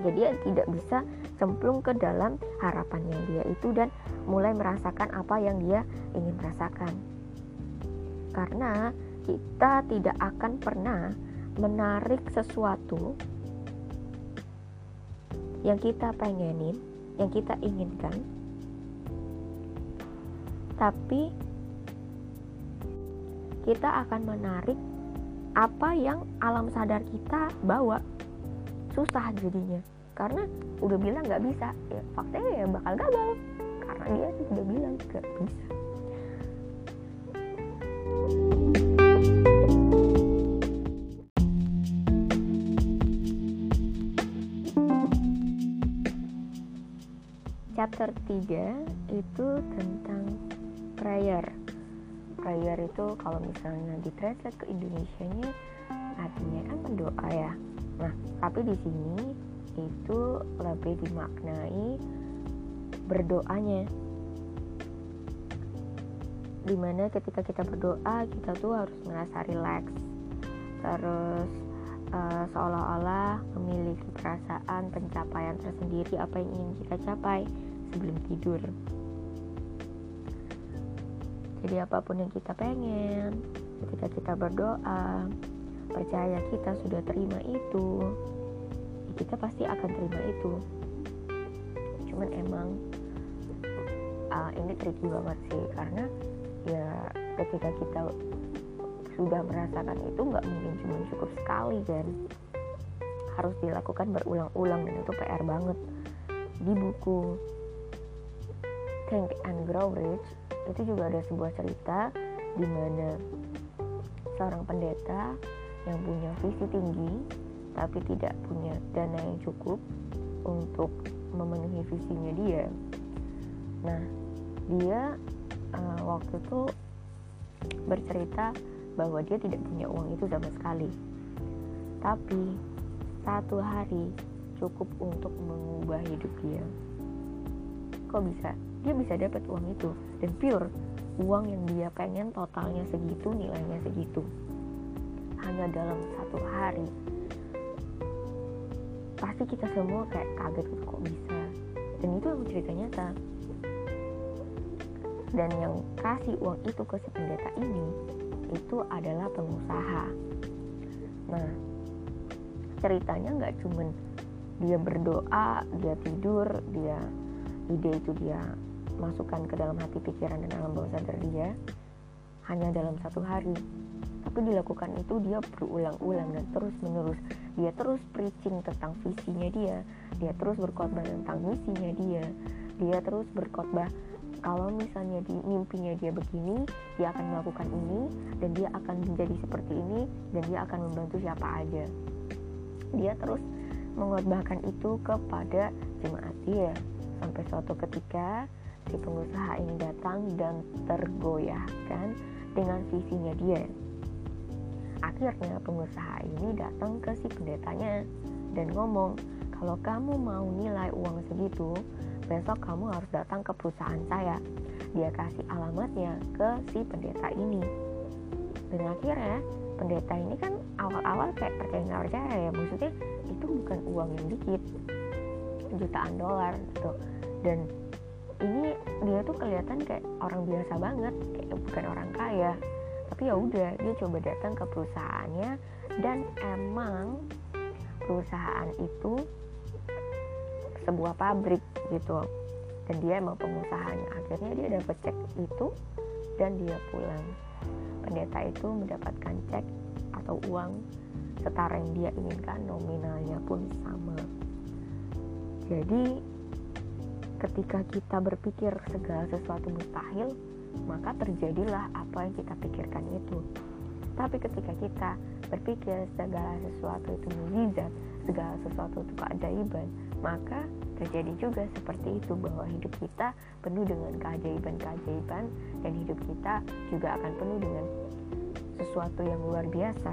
Jadi ya tidak bisa cemplung ke dalam harapannya dia itu dan mulai merasakan apa yang dia ingin rasakan. Karena kita tidak akan pernah menarik sesuatu yang kita pengenin, yang kita inginkan, tapi kita akan menarik apa yang alam sadar kita bawa. Susah jadinya. Karena udah bilang nggak bisa ya faktanya ya bakal gagal. Karena dia sudah bilang nggak bisa chapter 3 itu tentang prayer. Prayer itu kalau misalnya di translate ke Indonesia nya artinya kan berdoa ya. Nah tapi di sini itu lebih dimaknai berdoanya. Di mana ketika kita berdoa kita tuh harus merasa relax. Terus uh, seolah-olah memiliki perasaan pencapaian tersendiri apa yang ingin kita capai sebelum tidur. Jadi apa pun yang kita pengen ketika kita berdoa percaya kita sudah terima itu kita pasti akan terima itu. Cuman emang uh, ini tricky banget sih karena ya ketika kita sudah merasakan itu nggak mungkin cuma cukup sekali kan. Harus dilakukan berulang-ulang dan itu PR banget. Di buku Think and Grow Rich itu juga ada sebuah cerita di mana seorang pendeta yang punya visi tinggi tapi tidak punya dana yang cukup untuk memenuhi visinya dia. Nah, dia uh, waktu itu bercerita bahwa dia tidak punya uang itu sama sekali. Tapi satu hari cukup untuk mengubah hidup dia. Kok bisa? Dia bisa dapat uang itu. Dan pure uang yang dia pengen totalnya segitu nilainya segitu. Hanya dalam satu hari. Pasti kita semua kayak kaget kok bisa? Dan itu yang cerita nyata. Dan yang kasih uang itu ke si pendeta ini itu adalah pengusaha. Nah ceritanya nggak cuman dia berdoa dia tidur dia ide itu dia masukkan ke dalam hati pikiran dan alam bawah sadar dia hanya dalam satu hari. Tapi dilakukan itu dia berulang-ulang dan terus menerus dia terus preaching tentang visinya dia. Dia terus berkhotbah tentang misinya dia. Dia terus berkhotbah kalau misalnya di mimpinya dia begini dia akan melakukan ini dan dia akan menjadi seperti ini dan dia akan membantu siapa aja. Dia terus mengotbahkan itu kepada jemaat dia. Sampai suatu ketika si pengusaha ini datang dan tergoyahkan dengan visinya dia. Akhirnya pengusaha ini datang ke si pendetanya dan ngomong, kalau kamu mau nilai uang segitu, besok kamu harus datang ke perusahaan saya. Dia kasih alamatnya ke si pendeta ini. Dan akhirnya pendeta ini kan awal-awal kayak percaya nggak percaya ya, maksudnya itu bukan uang yang dikit. jutaan dolar gitu dan ini dia tuh kelihatan kayak orang biasa banget kayak bukan orang kaya. Tapi ya udah dia coba datang ke perusahaannya dan emang perusahaan itu sebuah pabrik gitu. Dan dia emang pengusahanya. Akhirnya dia dapat cek itu dan dia pulang. Pendeta itu mendapatkan cek atau uang setara yang dia inginkan nominalnya pun sama. Jadi ketika kita berpikir segala sesuatu mustahil maka terjadilah apa yang kita pikirkan itu. Tapi ketika kita berpikir segala sesuatu itu mujizat segala sesuatu itu keajaiban maka terjadi juga seperti itu bahwa hidup kita penuh dengan keajaiban-keajaiban dan hidup kita juga akan penuh dengan sesuatu yang luar biasa.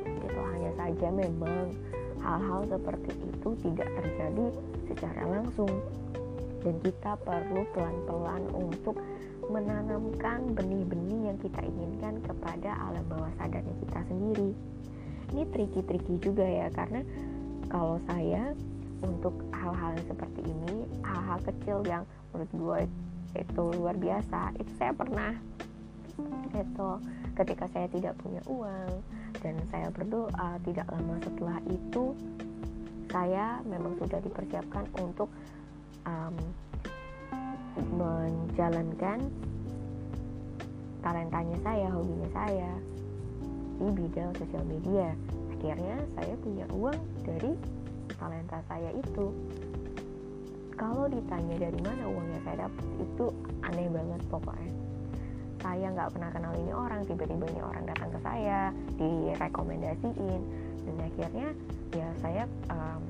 Itu hanya saja memang hal-hal seperti itu tidak terjadi secara langsung dan kita perlu pelan-pelan untuk menanamkan benih-benih yang kita inginkan kepada alam bawah sadarnya kita sendiri. Ini tricky-tricky juga ya karena kalau saya untuk hal-hal seperti ini hal-hal kecil yang menurut gue itu luar biasa itu saya pernah itu ketika saya tidak punya uang dan saya berdoa tidak lama setelah itu saya memang sudah dipersiapkan untuk um, menjalankan talentanya saya, hobinya saya di bidang sosial media. Akhirnya saya punya uang dari talenta saya itu. Kalau ditanya dari mana uangnya saya dapat itu aneh banget pokoknya. Saya nggak pernah kenal ini orang tiba-tiba ini orang datang ke saya direkomendasiin. Dan akhirnya ya saya um,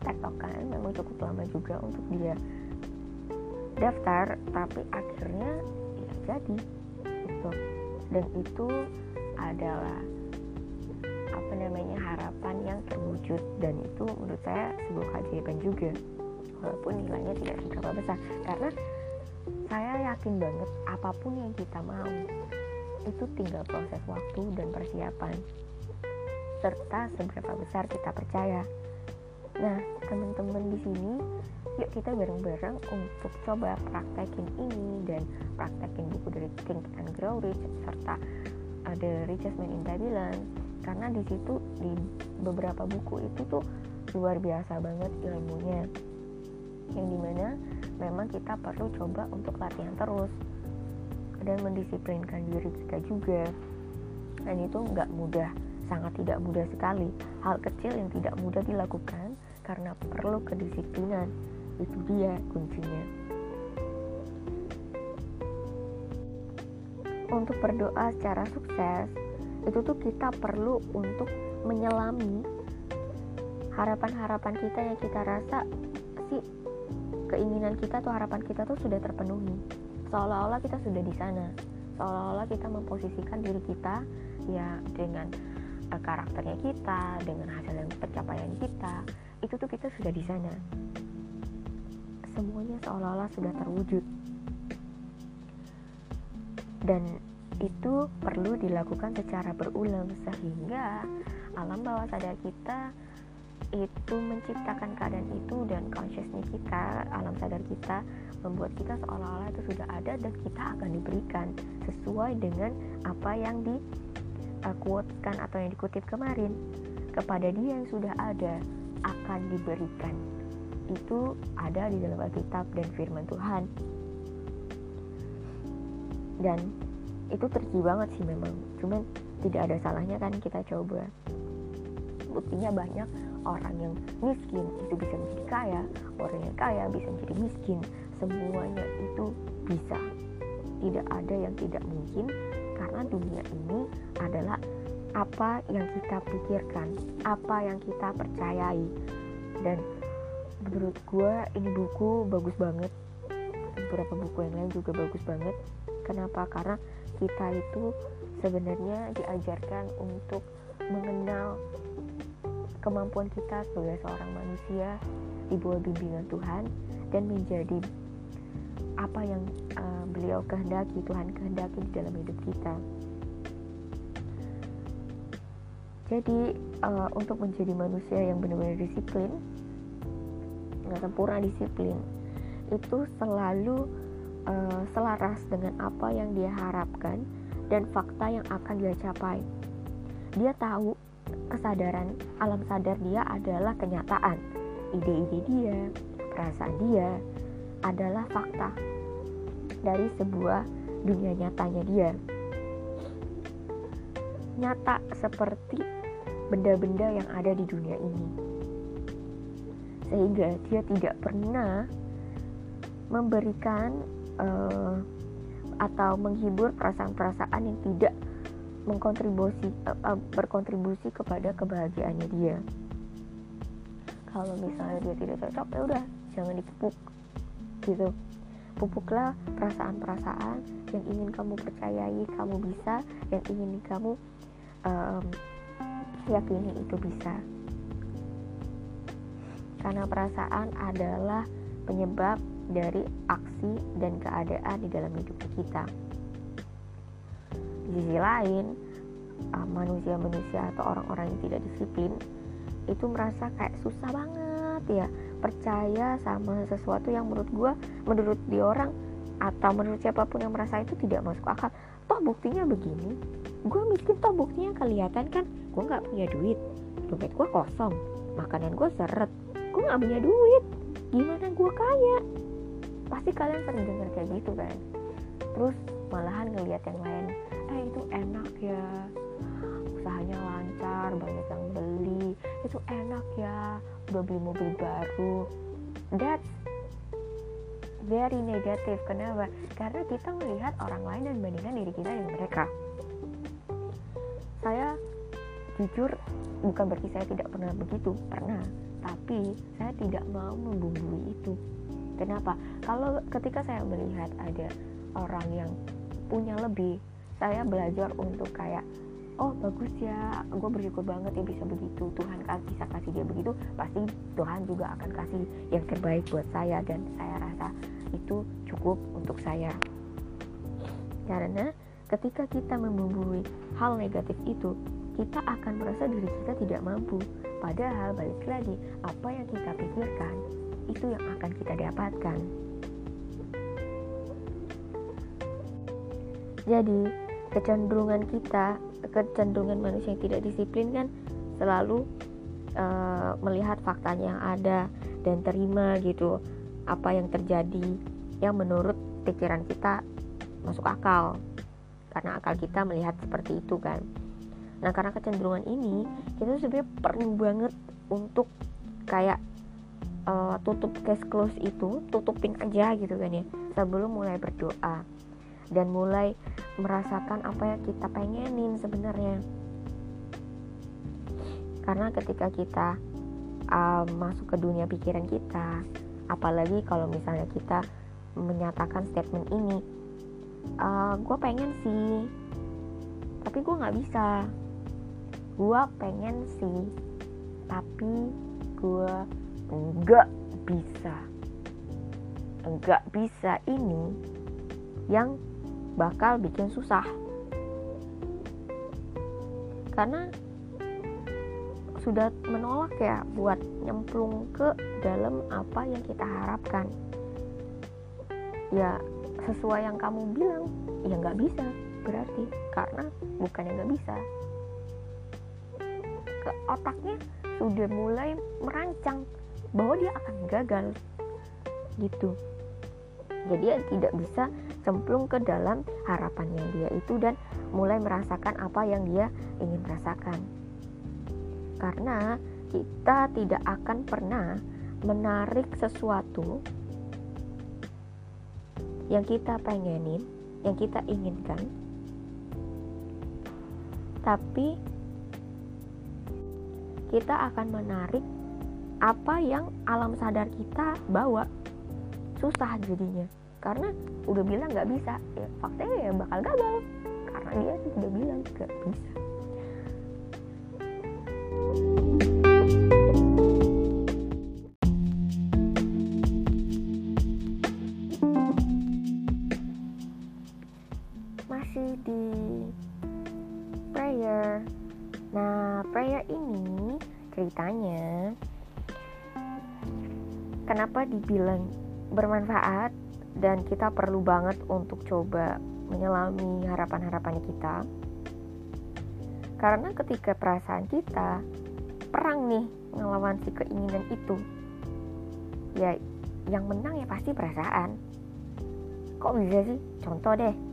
tektokan memang cukup lama juga untuk dia daftar tapi akhirnya ya jadi gitu. Dan itu adalah apa namanya harapan yang terwujud. Dan itu menurut saya sebuah keajaiban juga walaupun nilainya tidak seberapa besar. Karena saya yakin banget apa pun yang kita mau itu tinggal proses waktu dan persiapan. Serta seberapa besar kita percaya nah teman-teman di sini yuk kita bareng-bareng untuk coba praktekin ini dan praktekin buku dari Think and Grow Rich serta ada Richest Man in Babylon. Karena di situ di beberapa buku itu tuh luar biasa banget ilmunya. Yang di mana memang kita perlu coba untuk latihan terus dan mendisiplinkan diri kita juga. Dan itu nggak mudah sangat tidak mudah sekali. Hal kecil yang tidak mudah dilakukan karena perlu kedisiplinan. Itu dia kuncinya. Untuk berdoa secara sukses itu tuh kita perlu untuk menyelami harapan-harapan kita yang kita rasa sih keinginan kita atau harapan kita tuh sudah terpenuhi. Seolah-olah kita sudah di sana. Seolah-olah kita memposisikan diri kita ya dengan uh, karakternya kita dengan hasil yang pencapaian kita itu tuh kita sudah di sana. Semuanya seolah-olah sudah terwujud. Dan itu perlu dilakukan secara berulang sehingga alam bawah sadar kita itu menciptakan keadaan itu dan consciousness kita, alam sadar kita membuat kita seolah-olah itu sudah ada dan kita akan diberikan sesuai dengan apa yang di uh, atau yang dikutip kemarin. Kepada dia yang sudah ada akan diberikan. Itu ada di dalam Alkitab dan firman Tuhan. Dan itu tricky banget sih memang. Cuman tidak ada salahnya kan kita coba. Buktinya banyak orang yang miskin. Itu bisa menjadi kaya. Orang yang kaya bisa menjadi miskin. Semuanya itu bisa. Tidak ada yang tidak mungkin. Karena dunia ini adalah apa yang kita pikirkan apa yang kita percayai. Dan menurut gue ini buku bagus banget. Beberapa buku yang lain juga bagus banget. Kenapa? Karena kita itu sebenarnya diajarkan untuk mengenal kemampuan kita sebagai seorang manusia di bawah bimbingan Tuhan dan menjadi apa yang uh, beliau kehendaki Tuhan kehendaki di dalam hidup kita. Jadi uh, untuk menjadi manusia yang benar-benar disiplin dengan sempurna disiplin itu selalu uh, selaras dengan apa yang dia harapkan dan fakta yang akan dia capai. Dia tahu kesadaran alam sadar dia adalah kenyataan. Ide-ide dia, perasaan dia adalah fakta dari sebuah dunia nyatanya dia. Nyata seperti benda-benda yang ada di dunia ini. Sehingga dia tidak pernah memberikan uh, atau menghibur perasaan-perasaan yang tidak mengkontribusi uh, uh, berkontribusi kepada kebahagiaannya dia kalau misalnya dia tidak cocok ya udah jangan dipupuk gitu pupuklah perasaan-perasaan yang ingin kamu percayai kamu bisa yang ingin kamu um, yakini itu bisa karena perasaan adalah penyebab dari aksi dan keadaan di dalam hidup kita. Di sisi lain, ah, manusia-manusia atau orang-orang yang tidak disiplin itu merasa kayak susah banget ya percaya sama sesuatu yang menurut gue, menurut di orang atau menurut siapa pun yang merasa itu tidak masuk akal. Toh buktinya begini, gue miskin toh buktinya kelihatan kan, gue nggak punya duit, dompet gue kosong, makanan gue seret, gue nggak punya duit, gimana gue kaya? pasti kalian sering dengar kayak gitu kan. Terus malahan ngelihat yang lain eh itu enak ya usahanya lancar banyak yang beli. Itu enak ya udah beli mobil baru. That's very negative. Kenapa? Karena kita melihat orang lain dan bandingkan diri kita dengan mereka saya jujur bukan berarti saya tidak pernah begitu pernah. Tapi saya tidak mau membumbui itu. Kenapa? Kalau ketika saya melihat ada orang yang punya lebih, saya belajar untuk kayak oh bagus ya gue bersyukur banget ya bisa begitu Tuhan kan bisa kasih dia begitu. Pasti Tuhan juga akan kasih yang terbaik buat saya dan saya rasa itu cukup untuk saya. Karena ketika kita membumbui hal negatif itu kita akan merasa diri kita tidak mampu padahal balik lagi apa yang kita pikirkan itu yang akan kita dapatkan. Jadi, kecenderungan kita, kecenderungan manusia yang tidak disiplin kan selalu uh, melihat faktanya yang ada dan terima gitu apa yang terjadi yang menurut pikiran kita masuk akal karena akal kita melihat seperti itu kan. Nah, karena kecenderungan ini, kita sebenarnya perlu banget untuk kayak uh, tutup case close itu tutupin aja gitu kan ya sebelum mulai berdoa dan mulai merasakan apa yang kita pengenin sebenarnya karena ketika kita uh, masuk ke dunia pikiran kita apalagi kalau misalnya kita menyatakan statement ini uh, gue pengen sih. Tapi gue nggak bisa. Gue pengen sih. Tapi gue enggak bisa. Enggak bisa ini yang bakal bikin susah. Karena sudah menolak ya buat nyemplung ke dalam apa yang kita harapkan. Ya sesuai yang kamu bilang ya nggak bisa. Berarti karena bukan yang nggak bisa. Ke otaknya sudah mulai merancang bahwa dia akan gagal. Gitu. Jadi dia tidak bisa cemplung ke dalam harapannya dia itu dan mulai merasakan apa yang dia ingin rasakan. Karena kita tidak akan pernah menarik sesuatu yang kita pengenin, yang kita inginkan, tapi kita akan menarik apa yang alam sadar kita bawa. Susah jadinya. Karena udah bilang nggak bisa. Ya faktanya ya bakal gagal. Karena dia sudah bilang nggak bisa. masih di prayer. Nah prayer ini ceritanya kenapa dibilang bermanfaat dan kita perlu banget untuk coba menyelami harapan-harapan kita. Karena ketika perasaan kita perang nih ngelawan si keinginan itu ya yang menang ya pasti perasaan. Kok bisa sih? Contoh deh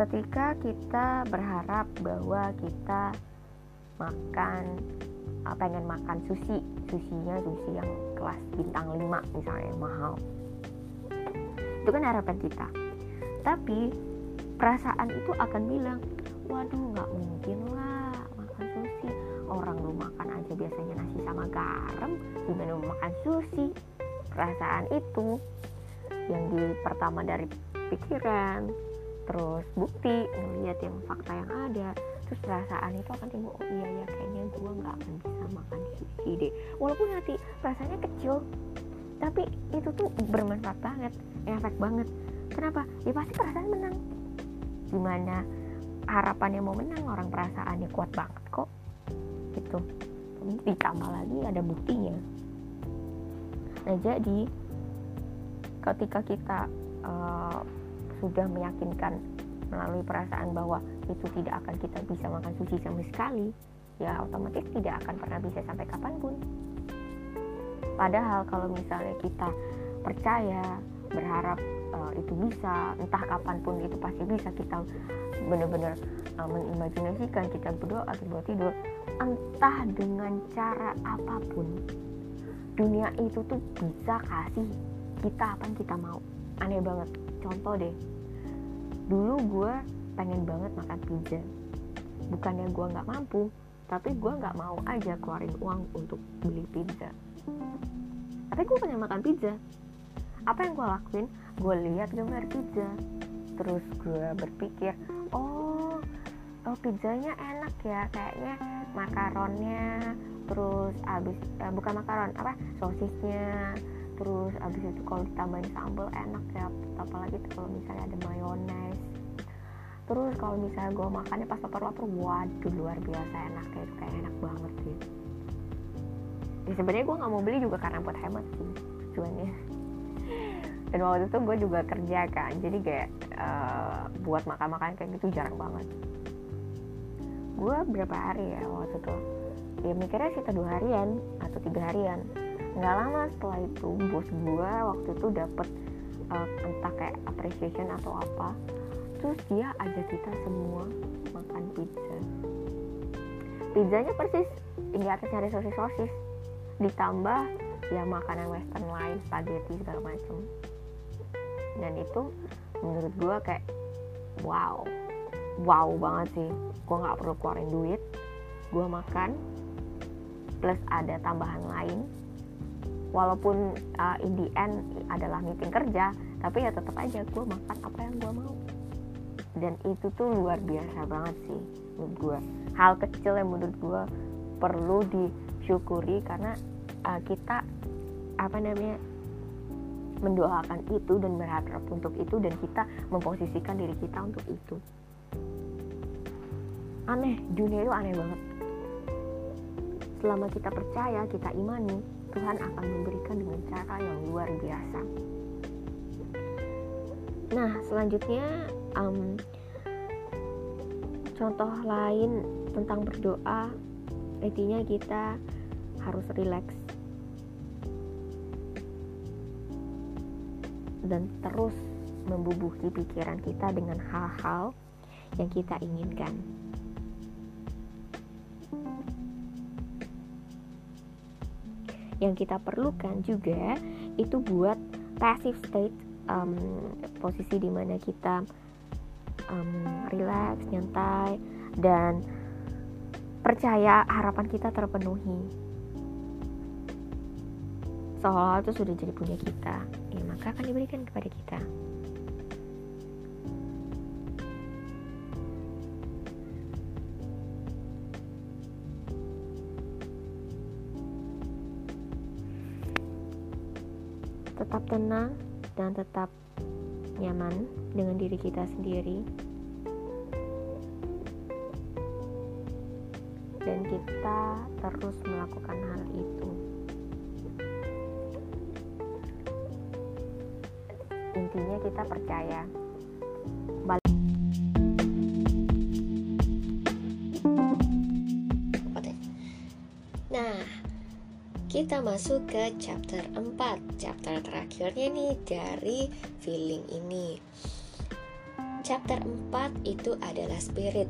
ketika kita berharap bahwa kita makan uh, pengen makan sushi susinya sushi yang kelas bintang 5 misalnya mahal. Itu kan harapan kita. Tapi perasaan itu akan bilang waduh nggak mungkin lah makan sushi. Orang lu makan aja biasanya nasi sama garam gimana mau makan sushi? Perasaan itu yang di pertama dari pikiran terus bukti ngeliat yang fakta yang ada. Terus perasaan itu akan timbul oh iya ya kayaknya gue nggak akan bisa makan sushi deh walaupun nanti rasanya kecil tapi itu tuh bermanfaat banget efek banget. Kenapa? Ya pasti perasaan menang. Gimana harapannya mau menang orang perasaannya kuat banget kok. Gitu. Ditambah lagi ada buktinya. Nah jadi ketika kita uh, sudah meyakinkan melalui perasaan bahwa itu tidak akan kita bisa makan sushi sama sekali ya otomatis tidak akan pernah bisa sampai kapan pun. Padahal kalau misalnya kita percaya berharap uh, itu bisa entah kapan pun itu pasti bisa kita benar-benar uh, mengimajinasikan kita berdoa kita tidur entah dengan cara apa pun dunia itu tuh bisa kasih kita apa yang kita mau. Aneh banget contoh deh. Dulu gue pengen banget makan pizza. Bukannya gue nggak mampu tapi gue nggak mau aja keluarin uang untuk beli pizza. Tapi gue pengen makan pizza. Apa yang gue lakuin? Gue lihat gambar pizza. Terus gue berpikir oh oh pizzanya enak ya kayaknya makaronnya. Terus abis eh, bukan makaron apa sosisnya terus abis itu kalau ditambahin sambal enak ya apalagi kalau misalnya ada mayones. Terus kalau misalnya gue makannya pas lapar-lapar waduh luar biasa enak kayak itu kayak enak banget sih. Ya sebenarnya gue nggak mau beli juga karena buat hemat sih tujuannya. Dan waktu itu gue juga kerja kan jadi kayak uh, buat makan-makan kayak gitu jarang banget. Gue berapa hari ya waktu itu? Ya mikirnya sekitar dua harian atau tiga harian nggak lama setelah itu bos gue waktu itu dapet uh, entah kayak appreciation atau apa terus dia ajak kita semua makan pizza. Pizzanya persis di atasnya ada sosis sosis ditambah ya makanan western lain spaghetti segala macem. Dan itu menurut gue kayak wow. Wow banget sih. Gue nggak perlu keluarin duit. Gue makan plus ada tambahan lain walaupun uh, in the end adalah meeting kerja tapi ya tetap aja gue makan apa yang gue mau. Dan itu tuh luar biasa banget sih menurut gue hal kecil yang menurut gue perlu disyukuri karena uh, kita apa namanya mendoakan itu dan berharap untuk itu dan kita memposisikan diri kita untuk itu. Aneh dunia itu aneh banget. Selama kita percaya kita imani Tuhan akan memberikan dengan cara yang luar biasa nah selanjutnya um, contoh lain tentang berdoa intinya kita harus rileks dan terus membubuhi pikiran kita dengan hal-hal yang kita inginkan. Yang kita perlukan juga itu buat passive state um, posisi di mana kita um, relax, nyantai dan percaya harapan kita terpenuhi. Seolah itu sudah jadi punya kita. Ya maka akan diberikan kepada kita tetap tenang dan tetap nyaman dengan diri kita sendiri. Dan kita terus melakukan hal itu. Intinya kita percaya. Masuk ke chapter 4 Chapter terakhirnya nih dari feeling ini. Chapter 4 itu adalah spirit.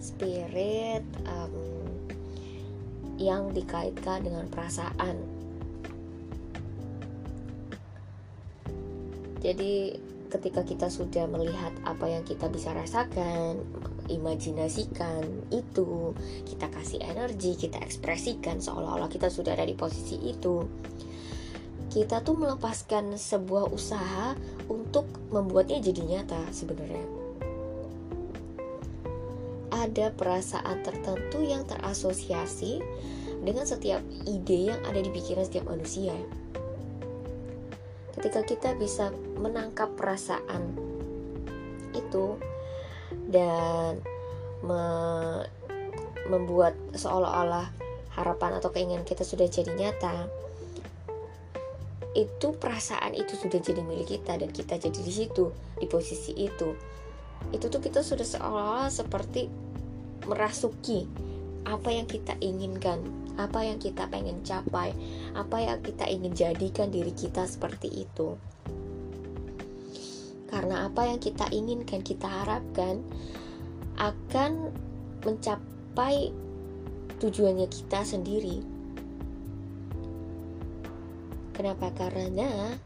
Spirit um, yang dikaitkan dengan perasaan. Jadi ketika kita sudah melihat apa yang kita bisa rasakan imajinasikan itu. Kita kasih energi kita ekspresikan seolah-olah kita sudah ada di posisi itu. Kita tuh melepaskan sebuah usaha untuk membuatnya jadi nyata sebenarnya. Ada perasaan tertentu yang terasosiasi dengan setiap ide yang ada di pikiran setiap manusia. Ketika kita bisa menangkap perasaan itu dan me membuat seolah-olah harapan atau keinginan kita sudah jadi nyata itu perasaan itu sudah jadi milik kita dan kita jadi di situ di posisi itu. Itu tuh kita sudah seolah-olah seperti merasuki apa yang kita inginkan apa yang kita pengen capai apa yang kita ingin jadikan diri kita seperti itu karena apa yang kita inginkan, kita harapkan akan mencapai tujuannya kita sendiri. Kenapa? Karena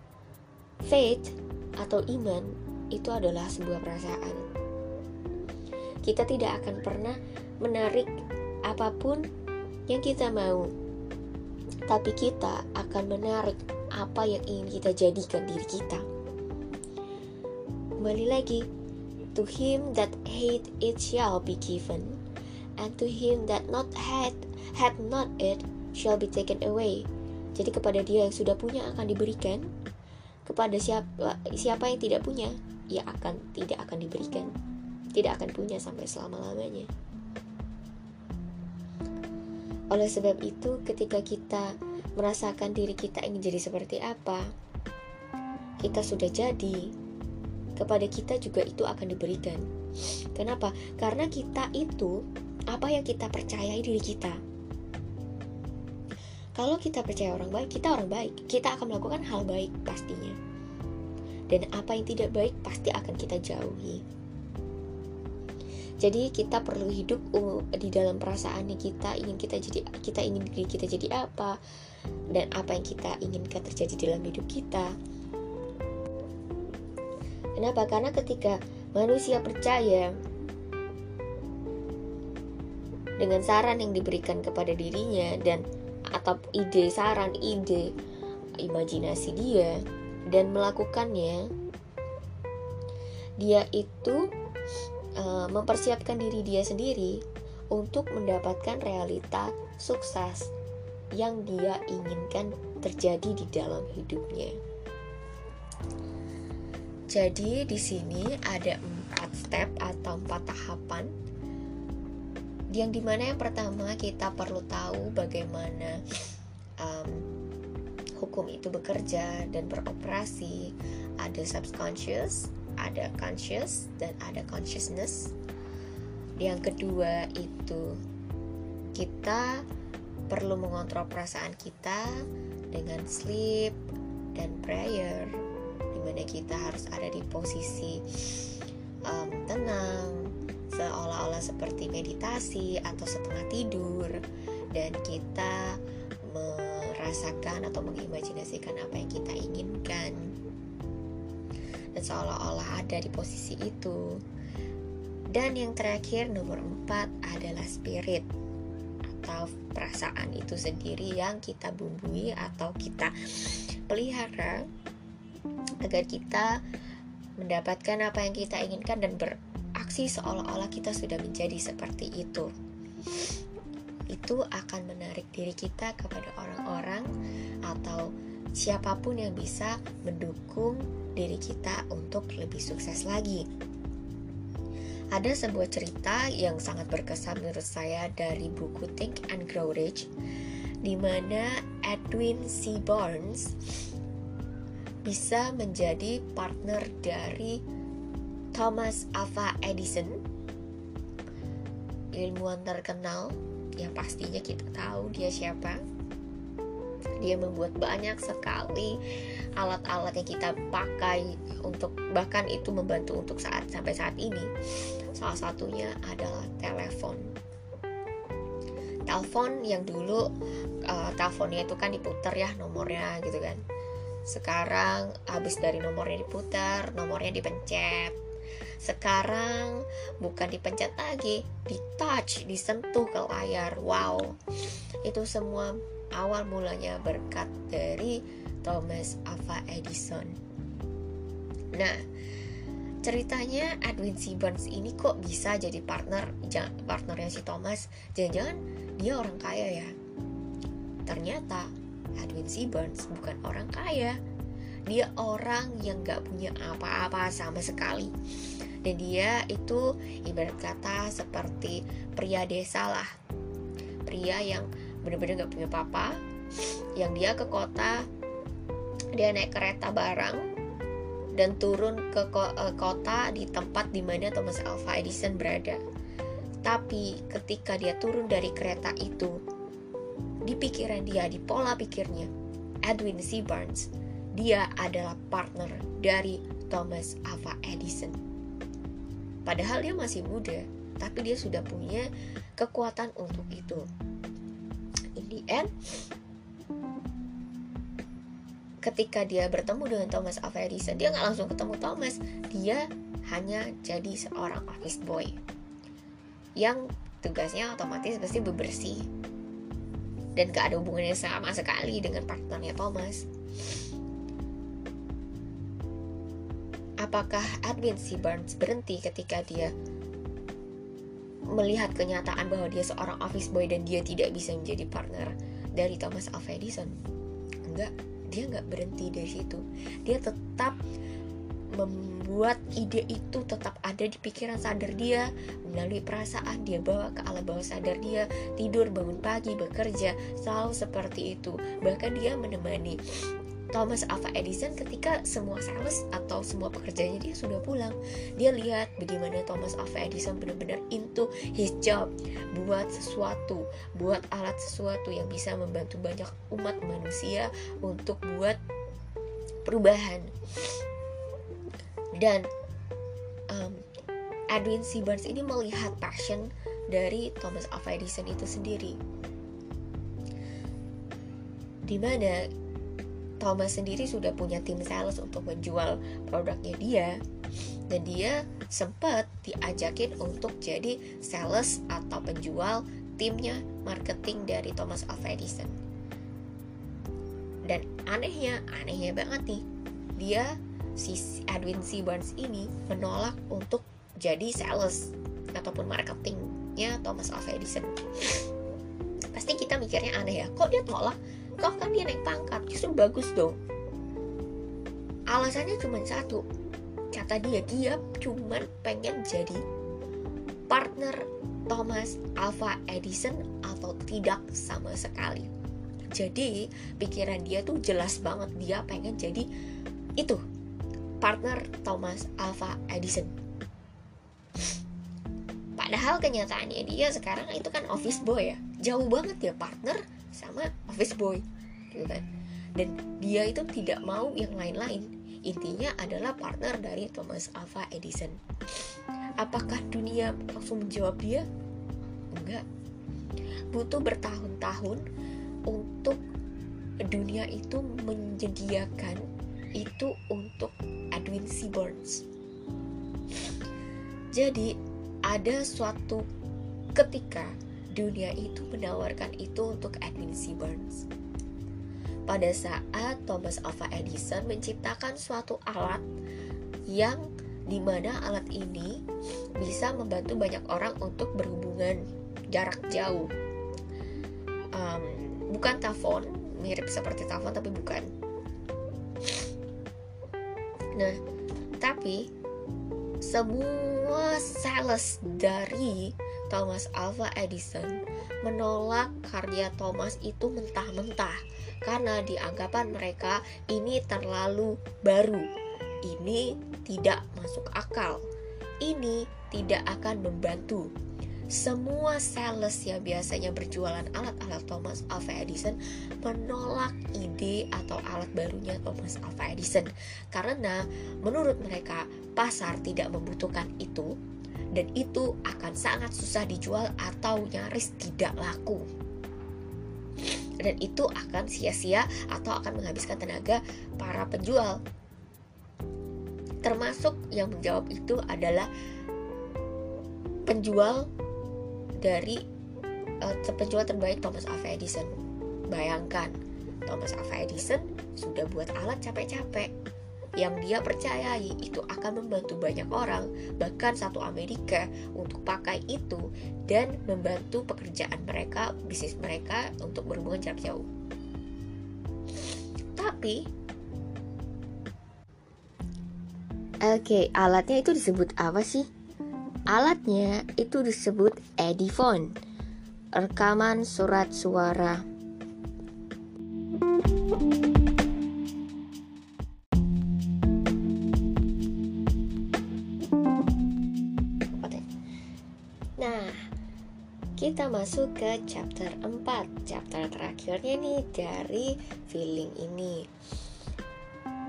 faith atau iman itu adalah sebuah perasaan. Kita tidak akan pernah menarik apa pun yang kita mau, tapi kita akan menarik apa yang ingin kita jadikan diri kita kembali lagi. To him that hate it shall be given. And to him that not had had not it shall be taken away. Jadi kepada dia yang sudah punya akan diberikan. Kepada siapa siapa yang tidak punya ia akan tidak akan diberikan. Tidak akan punya sampai selama-lamanya. Oleh sebab itu ketika kita merasakan diri kita ingin jadi seperti apa kita sudah jadi kepada kita juga itu akan diberikan. Kenapa? Karena kita itu apa yang kita percayai diri kita. Kalau kita percaya orang baik, kita orang baik. Kita akan melakukan hal baik pastinya. Dan apa yang tidak baik pasti akan kita jauhi. Jadi kita perlu hidup uh, di dalam perasaan yang kita ingin kita jadi kita ingin diri kita jadi apa dan apa yang kita inginkan terjadi dalam hidup kita Kenapa? Karena ketika manusia percaya dengan saran yang diberikan kepada dirinya dan atau ide saran, ide imajinasi dia dan melakukannya, dia itu uh, mempersiapkan diri dia sendiri untuk mendapatkan realita sukses yang dia inginkan terjadi di dalam hidupnya. Jadi di sini ada empat step atau empat tahapan. Yang di mana yang pertama kita perlu tahu bagaimana um, hukum itu bekerja dan beroperasi. Ada subconscious ada conscious dan ada consciousness. Yang kedua itu kita perlu mengontrol perasaan kita dengan sleep dan prayer di mana kita harus ada di posisi um, tenang seolah-olah seperti meditasi atau setengah tidur dan kita merasakan atau mengimajinasikan apa yang kita inginkan. Dan seolah-olah ada di posisi itu. Dan yang terakhir nomor empat adalah spirit atau perasaan itu sendiri yang kita bumbui atau kita pelihara agar kita mendapatkan apa yang kita inginkan dan beraksi seolah-olah kita sudah menjadi seperti itu. Itu akan menarik diri kita kepada orang-orang atau siapa pun yang bisa mendukung diri kita untuk lebih sukses lagi. Ada sebuah cerita yang sangat berkesan menurut saya dari buku Think and Grow Rich di mana Edwin C. Barnes bisa menjadi partner dari Thomas Alva Edison. Ilmuwan terkenal yang pastinya kita tahu dia siapa. Dia membuat banyak sekali alat-alat yang kita pakai untuk bahkan itu membantu untuk saat sampai saat ini. Salah satunya adalah telepon. Telepon yang dulu uh, teleponnya itu kan diputar ya nomornya gitu kan sekarang habis dari nomornya diputar nomornya dipencet. Sekarang bukan dipencet lagi di touch disentuh ke layar. Wow. Itu semua awal mulanya berkat dari Thomas Alva Edison. Nah ceritanya Edwin. Burns ini kok bisa jadi partner partnernya si Thomas? Jangan-jangan dia orang kaya ya? Ternyata Edwin C. Burns bukan orang kaya. Dia orang yang gak punya apa-apa sama sekali. Dan dia itu ibarat kata seperti pria desa lah. Pria yang benar-benar gak punya papa yang dia ke kota dia naik kereta barang dan turun ke eh, kota di tempat di mana Thomas Alva Edison berada. Tapi ketika dia turun dari kereta itu di pikiran dia, di pola pikirnya Edwin C. Barnes dia adalah partner dari Thomas Alva Edison Padahal dia masih muda, tapi dia sudah punya kekuatan untuk itu. In the end, ketika dia bertemu dengan Thomas Alva Edison, dia nggak langsung ketemu Thomas, dia hanya jadi seorang office boy yang tugasnya otomatis pasti bebersih dan gak ada hubungannya sama sekali dengan partnernya Thomas. Apakah Edwin C. Burns berhenti ketika dia melihat kenyataan bahwa dia seorang office boy dan dia tidak bisa menjadi partner dari Thomas Alva Edison? Enggak, dia nggak berhenti dari situ. Dia tetap membuat ide itu tetap ada di pikiran sadar dia melalui perasaan dia bawa ke alam bawah sadar dia tidur bangun pagi bekerja selalu seperti itu. Bahkan dia menemani Thomas Alva Edison ketika semua sales atau semua pekerjaannya dia sudah pulang. Dia lihat bagaimana Thomas Alva Edison benar-benar into his job buat sesuatu buat alat sesuatu yang bisa membantu banyak umat manusia untuk buat perubahan dan um, Edwin C. Burns ini melihat passion dari Thomas Alva Edison itu sendiri di mana Thomas sendiri sudah punya tim sales untuk menjual produknya dia dan dia sempat diajakin untuk jadi sales atau penjual timnya marketing dari Thomas Alva Edison dan anehnya anehnya banget nih dia si Edwin C. Barnes ini menolak untuk jadi sales ataupun marketingnya Thomas Alva Edison. Pasti kita mikirnya aneh ya kok dia tolak? Toh kan dia naik pangkat justru bagus dong. Alasannya cuma satu. Kata dia dia cuma pengen jadi partner Thomas Alva Edison atau tidak sama sekali. Jadi pikiran dia tuh jelas banget dia pengen jadi itu partner Thomas Alva Edison. Padahal kenyataannya dia sekarang itu kan office boy ya. Jauh banget ya partner sama office boy gitu kan. Dan dia itu tidak mau yang lain-lain. Intinya adalah partner dari Thomas Alva Edison. Apakah dunia langsung menjawab dia? Enggak. Butuh bertahun-tahun untuk dunia itu menyediakan itu untuk Edwin C. Burns jadi ada suatu ketika dunia itu menawarkan itu untuk Edwin C. Burns. Pada saat Thomas Alva Edison menciptakan suatu alat yang di mana alat ini bisa membantu banyak orang untuk berhubungan jarak jauh. Um, bukan telepon, mirip seperti telepon tapi bukan. Nah, tapi semua sales dari Thomas Alva Edison menolak karya Thomas itu mentah-mentah karena di anggapan mereka ini terlalu baru, ini tidak masuk akal, ini tidak akan membantu. Semua sales yang biasanya berjualan alat-alat Thomas Alva Edison menolak ide atau alat barunya Thomas Alva Edison karena menurut mereka pasar tidak membutuhkan itu dan itu akan sangat susah dijual atau nyaris tidak laku dan itu akan sia-sia atau akan menghabiskan tenaga para penjual. Termasuk yang menjawab itu adalah penjual dari uh, penjual terbaik Thomas Alva Edison. Bayangkan, Thomas Alva Edison sudah buat alat capek-capek yang dia percayai itu akan membantu banyak orang, bahkan satu Amerika untuk pakai itu dan membantu pekerjaan mereka, bisnis mereka untuk berhubungan jarak jauh. Tapi Oke, okay, alatnya itu disebut apa sih? Alatnya itu disebut Ediphone, rekaman surat suara. Kita masuk ke chapter 4 Chapter terakhirnya nih dari feeling ini.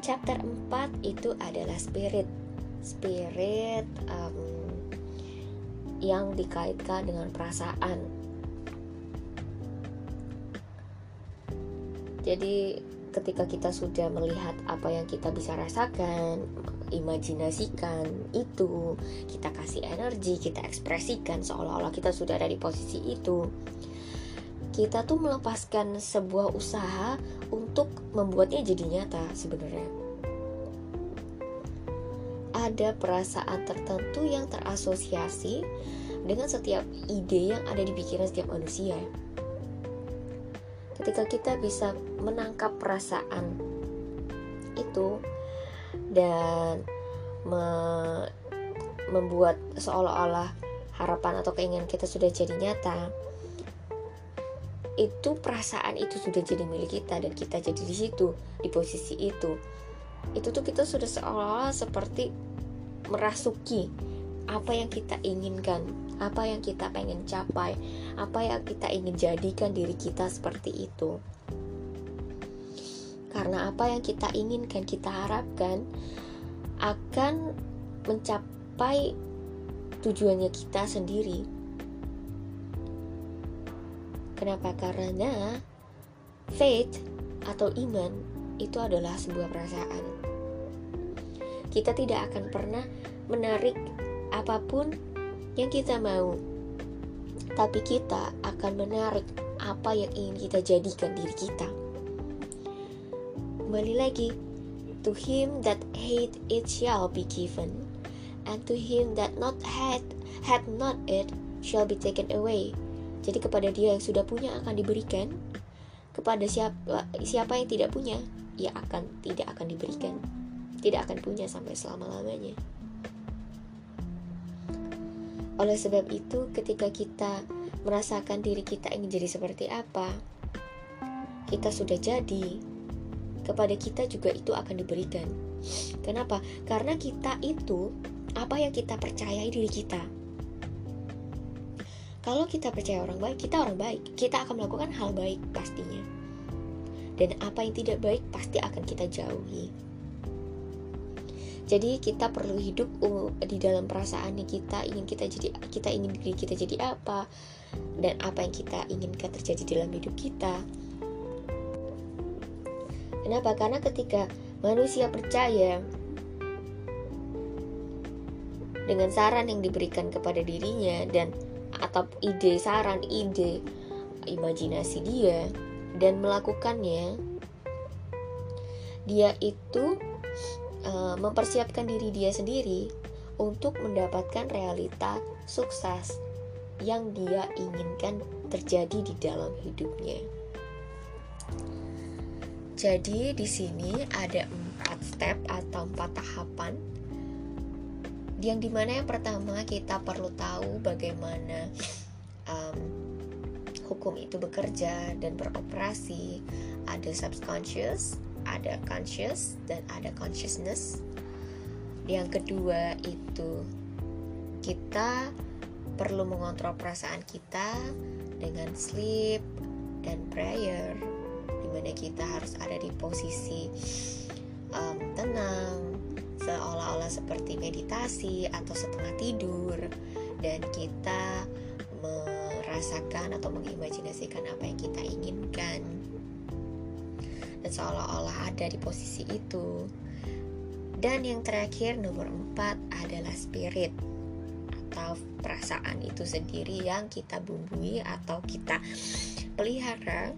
Chapter 4 itu adalah spirit. Spirit um, yang dikaitkan dengan perasaan Jadi ketika kita sudah melihat apa yang kita bisa rasakan imajinasikan itu, kita kasih energi, kita ekspresikan seolah-olah kita sudah ada di posisi itu. Kita tuh melepaskan sebuah usaha untuk membuatnya jadi nyata sebenarnya. Ada perasaan tertentu yang terasosiasi dengan setiap ide yang ada di pikiran setiap manusia. Ketika kita bisa menangkap perasaan itu, dan me membuat seolah-olah harapan atau keinginan kita sudah jadi nyata itu perasaan itu sudah jadi milik kita dan kita jadi di situ di posisi itu itu tuh kita sudah seolah-olah seperti merasuki apa yang kita inginkan apa yang kita pengen capai apa yang kita ingin jadikan diri kita seperti itu karena apa yang kita inginkan, kita harapkan akan mencapai tujuannya kita sendiri. Kenapa? Karena faith atau iman itu adalah sebuah perasaan. Kita tidak akan pernah menarik apa pun yang kita mau, tapi kita akan menarik apa yang ingin kita jadikan diri kita. Kembali lagi to him that hate it shall be given and to him that not had had not it shall be taken away. Jadi kepada dia yang sudah punya akan diberikan kepada siapa siapa yang tidak punya ia akan tidak akan diberikan tidak akan punya sampai selama-lamanya oleh sebab itu ketika kita merasakan diri kita ingin jadi seperti apa kita sudah jadi kepada kita juga itu akan diberikan. Kenapa? Karena kita itu apa yang kita percayai diri kita. Kalau kita percaya orang baik, kita orang baik. Kita akan melakukan hal baik pastinya. Dan apa yang tidak baik pasti akan kita jauhi. Jadi kita perlu hidup uh, di dalam perasaan yang kita ingin kita jadi kita ingin diri kita jadi apa dan apa yang kita inginkan terjadi dalam hidup kita Kenapa? Karena ketika manusia percaya dengan saran yang diberikan kepada dirinya dan atau ide saran, ide imajinasi dia dan melakukannya, dia itu uh, mempersiapkan diri dia sendiri untuk mendapatkan realita sukses yang dia inginkan terjadi di dalam hidupnya. Jadi di sini ada empat step atau empat tahapan yang di mana yang pertama kita perlu tahu bagaimana um, hukum itu bekerja dan beroperasi ada subconscious ada conscious dan ada consciousness. Yang kedua itu kita perlu mengontrol perasaan kita dengan sleep dan prayer di mana kita harus ada di posisi um, tenang seolah-olah seperti meditasi atau setengah tidur dan kita merasakan atau mengimajinasikan apa yang kita inginkan seolah-olah ada di posisi itu dan yang terakhir nomor empat adalah spirit atau perasaan itu sendiri yang kita bumbui atau kita pelihara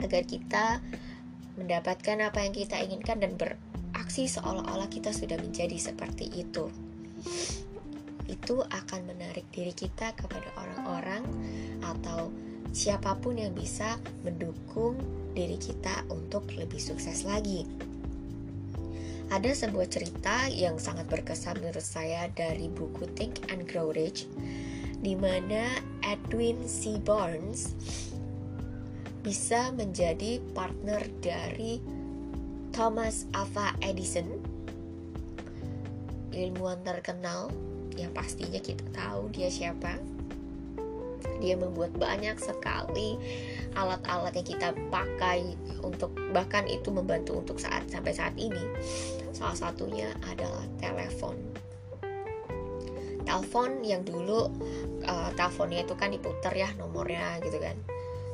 agar kita mendapatkan apa yang kita inginkan dan beraksi seolah-olah kita sudah menjadi seperti itu. Itu akan menarik diri kita kepada orang-orang atau siapa pun yang bisa mendukung diri kita untuk lebih sukses lagi. Ada sebuah cerita yang sangat berkesan menurut saya dari buku Think and Grow Rich di mana Edwin C. Barnes bisa menjadi partner dari Thomas Alva Edison ilmuwan terkenal yang pastinya kita tahu dia siapa dia membuat banyak sekali alat-alat yang kita pakai untuk bahkan itu membantu untuk saat sampai saat ini salah satunya adalah telepon telepon yang dulu uh, teleponnya itu kan diputar ya nomornya gitu kan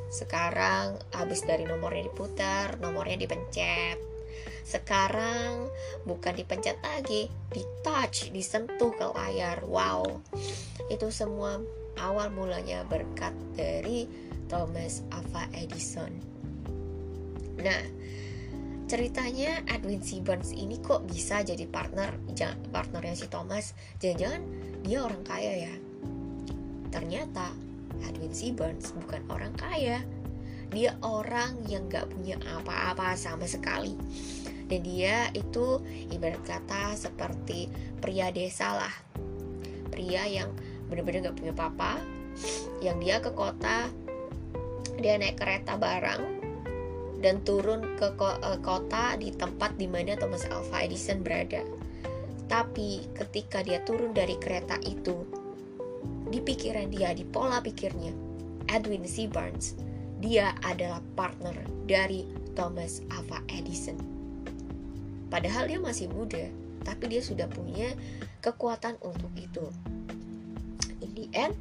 sekarang habis dari nomornya diputar, nomornya dipencet. Sekarang bukan dipencet lagi, di touch, disentuh ke layar. Wow. Itu semua awal mulanya berkat dari Thomas Alva Edison. Nah, ceritanya Edwin. Burns ini kok bisa jadi partner partnernya si Thomas jangan-jangan dia orang kaya ya ternyata Edwin Burns bukan orang kaya dia orang yang gak punya apa-apa sama sekali dan dia itu ibarat kata seperti pria desa lah pria yang benar-benar gak punya papa yang dia ke kota dia naik kereta barang dan turun ke eh, kota di tempat di mana Thomas Alva Edison berada tapi ketika dia turun dari kereta itu di pikiran dia, di pola pikirnya, Edwin C. Barnes, dia adalah partner dari Thomas Alva Edison. Padahal dia masih muda, tapi dia sudah punya kekuatan untuk itu. End,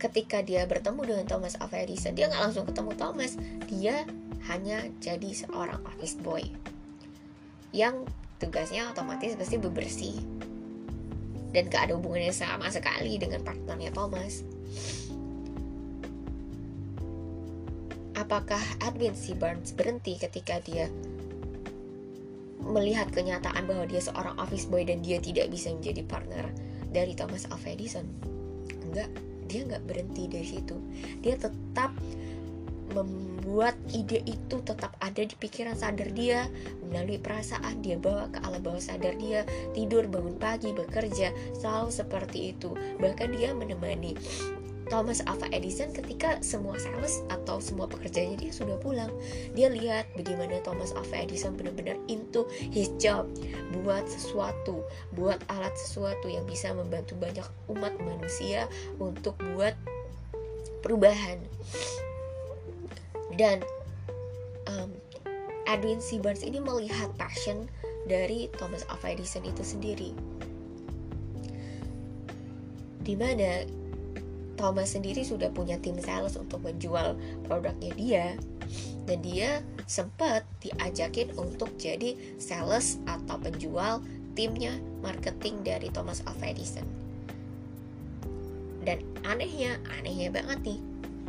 ketika dia bertemu dengan Thomas Alva Edison, dia nggak langsung ketemu Thomas, dia hanya jadi seorang office boy yang tugasnya otomatis pasti bebersih dan gak ada hubungannya sama sekali dengan partnernya Thomas. Apakah Edwin C. Burns berhenti ketika dia melihat kenyataan bahwa dia seorang office boy dan dia tidak bisa menjadi partner dari Thomas Alva Edison? Enggak, dia nggak berhenti dari situ. Dia tetap membuat ide itu tetap ada di pikiran sadar dia melalui perasaan dia bawa ke alam bawah sadar dia tidur bangun pagi bekerja selalu seperti itu bahkan dia menemani Thomas Alva Edison ketika semua sales atau semua pekerjaannya dia sudah pulang dia lihat bagaimana Thomas Alva Edison benar-benar into his job buat sesuatu buat alat sesuatu yang bisa membantu banyak umat manusia untuk buat perubahan dan um, Edwin C. Barnes ini melihat passion dari Thomas Alva Edison itu sendiri di mana Thomas sendiri sudah punya tim sales untuk menjual produknya dia dan dia sempat diajakin untuk jadi sales atau penjual timnya marketing dari Thomas Alva Edison dan anehnya anehnya banget nih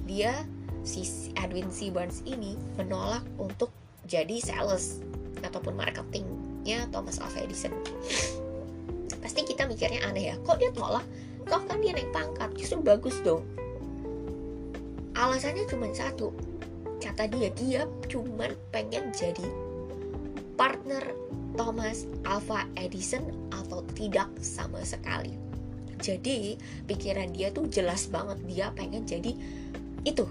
dia si Edwin C. Barnes ini menolak untuk jadi sales ataupun marketingnya Thomas Alva Edison. Pasti kita mikirnya aneh ya, kok dia tolak? Kok kan dia naik pangkat, justru bagus dong. Alasannya cuma satu, kata dia dia cuma pengen jadi partner Thomas Alva Edison atau tidak sama sekali. jadi pikiran dia tuh jelas banget dia pengen jadi itu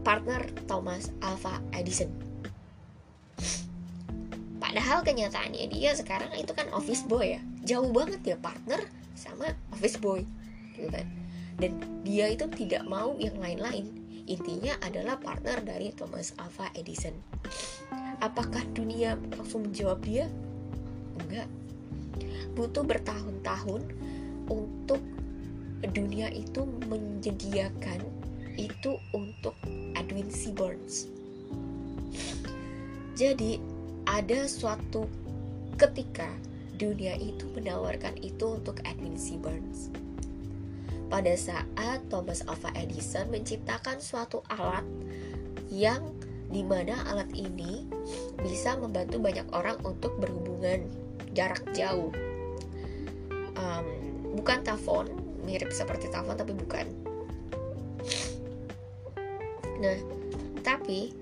partner Thomas Alva Edison padahal kenyataannya dia sekarang itu kan office boy ya jauh banget ya partner sama office boy gitu kan dan dia itu tidak mau yang lain-lain intinya adalah partner dari Thomas Alva Edison apakah dunia langsung menjawab dia enggak butuh bertahun-tahun untuk dunia itu menyediakan itu untuk Edwin C. Burns. Jadi ada suatu ketika dunia itu menawarkan itu untuk Edwin C. Burns. Pada saat Thomas Alva Edison menciptakan suatu alat yang di mana alat ini bisa membantu banyak orang untuk berhubungan jarak jauh. Um, bukan telepon, mirip seperti telepon tapi bukan. Nah, tapi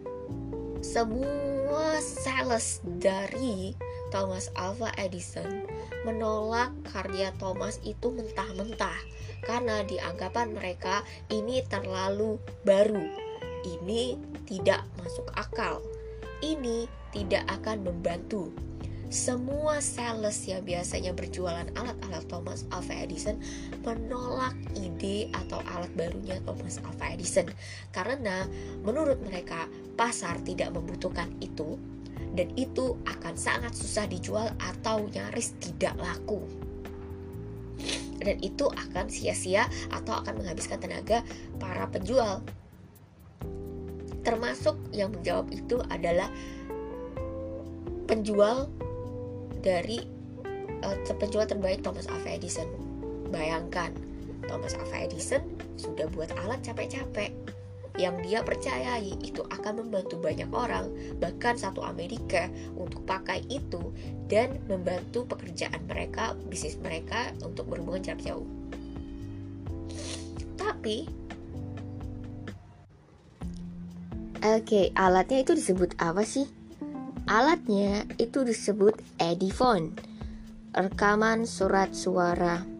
semua sales dari Thomas Alva Edison menolak karya Thomas itu mentah-mentah karena dianggapan mereka ini terlalu baru. Ini tidak masuk akal. Ini tidak akan membantu semua sales yang biasanya berjualan alat-alat Thomas Alva Edison menolak ide atau alat barunya Thomas Alva Edison karena menurut mereka pasar tidak membutuhkan itu dan itu akan sangat susah dijual atau nyaris tidak laku. Dan itu akan sia-sia atau akan menghabiskan tenaga para penjual. Termasuk yang menjawab itu adalah penjual dari uh, penjual terbaik Thomas Alva Edison. Bayangkan, Thomas Alva Edison sudah buat alat capek-capek yang dia percayai itu akan membantu banyak orang, bahkan satu Amerika untuk pakai itu dan membantu pekerjaan mereka, bisnis mereka untuk berhubungan jarak jauh. Tapi Oke, okay, alatnya itu disebut apa sih? Alatnya itu disebut Ediphone, rekaman surat suara.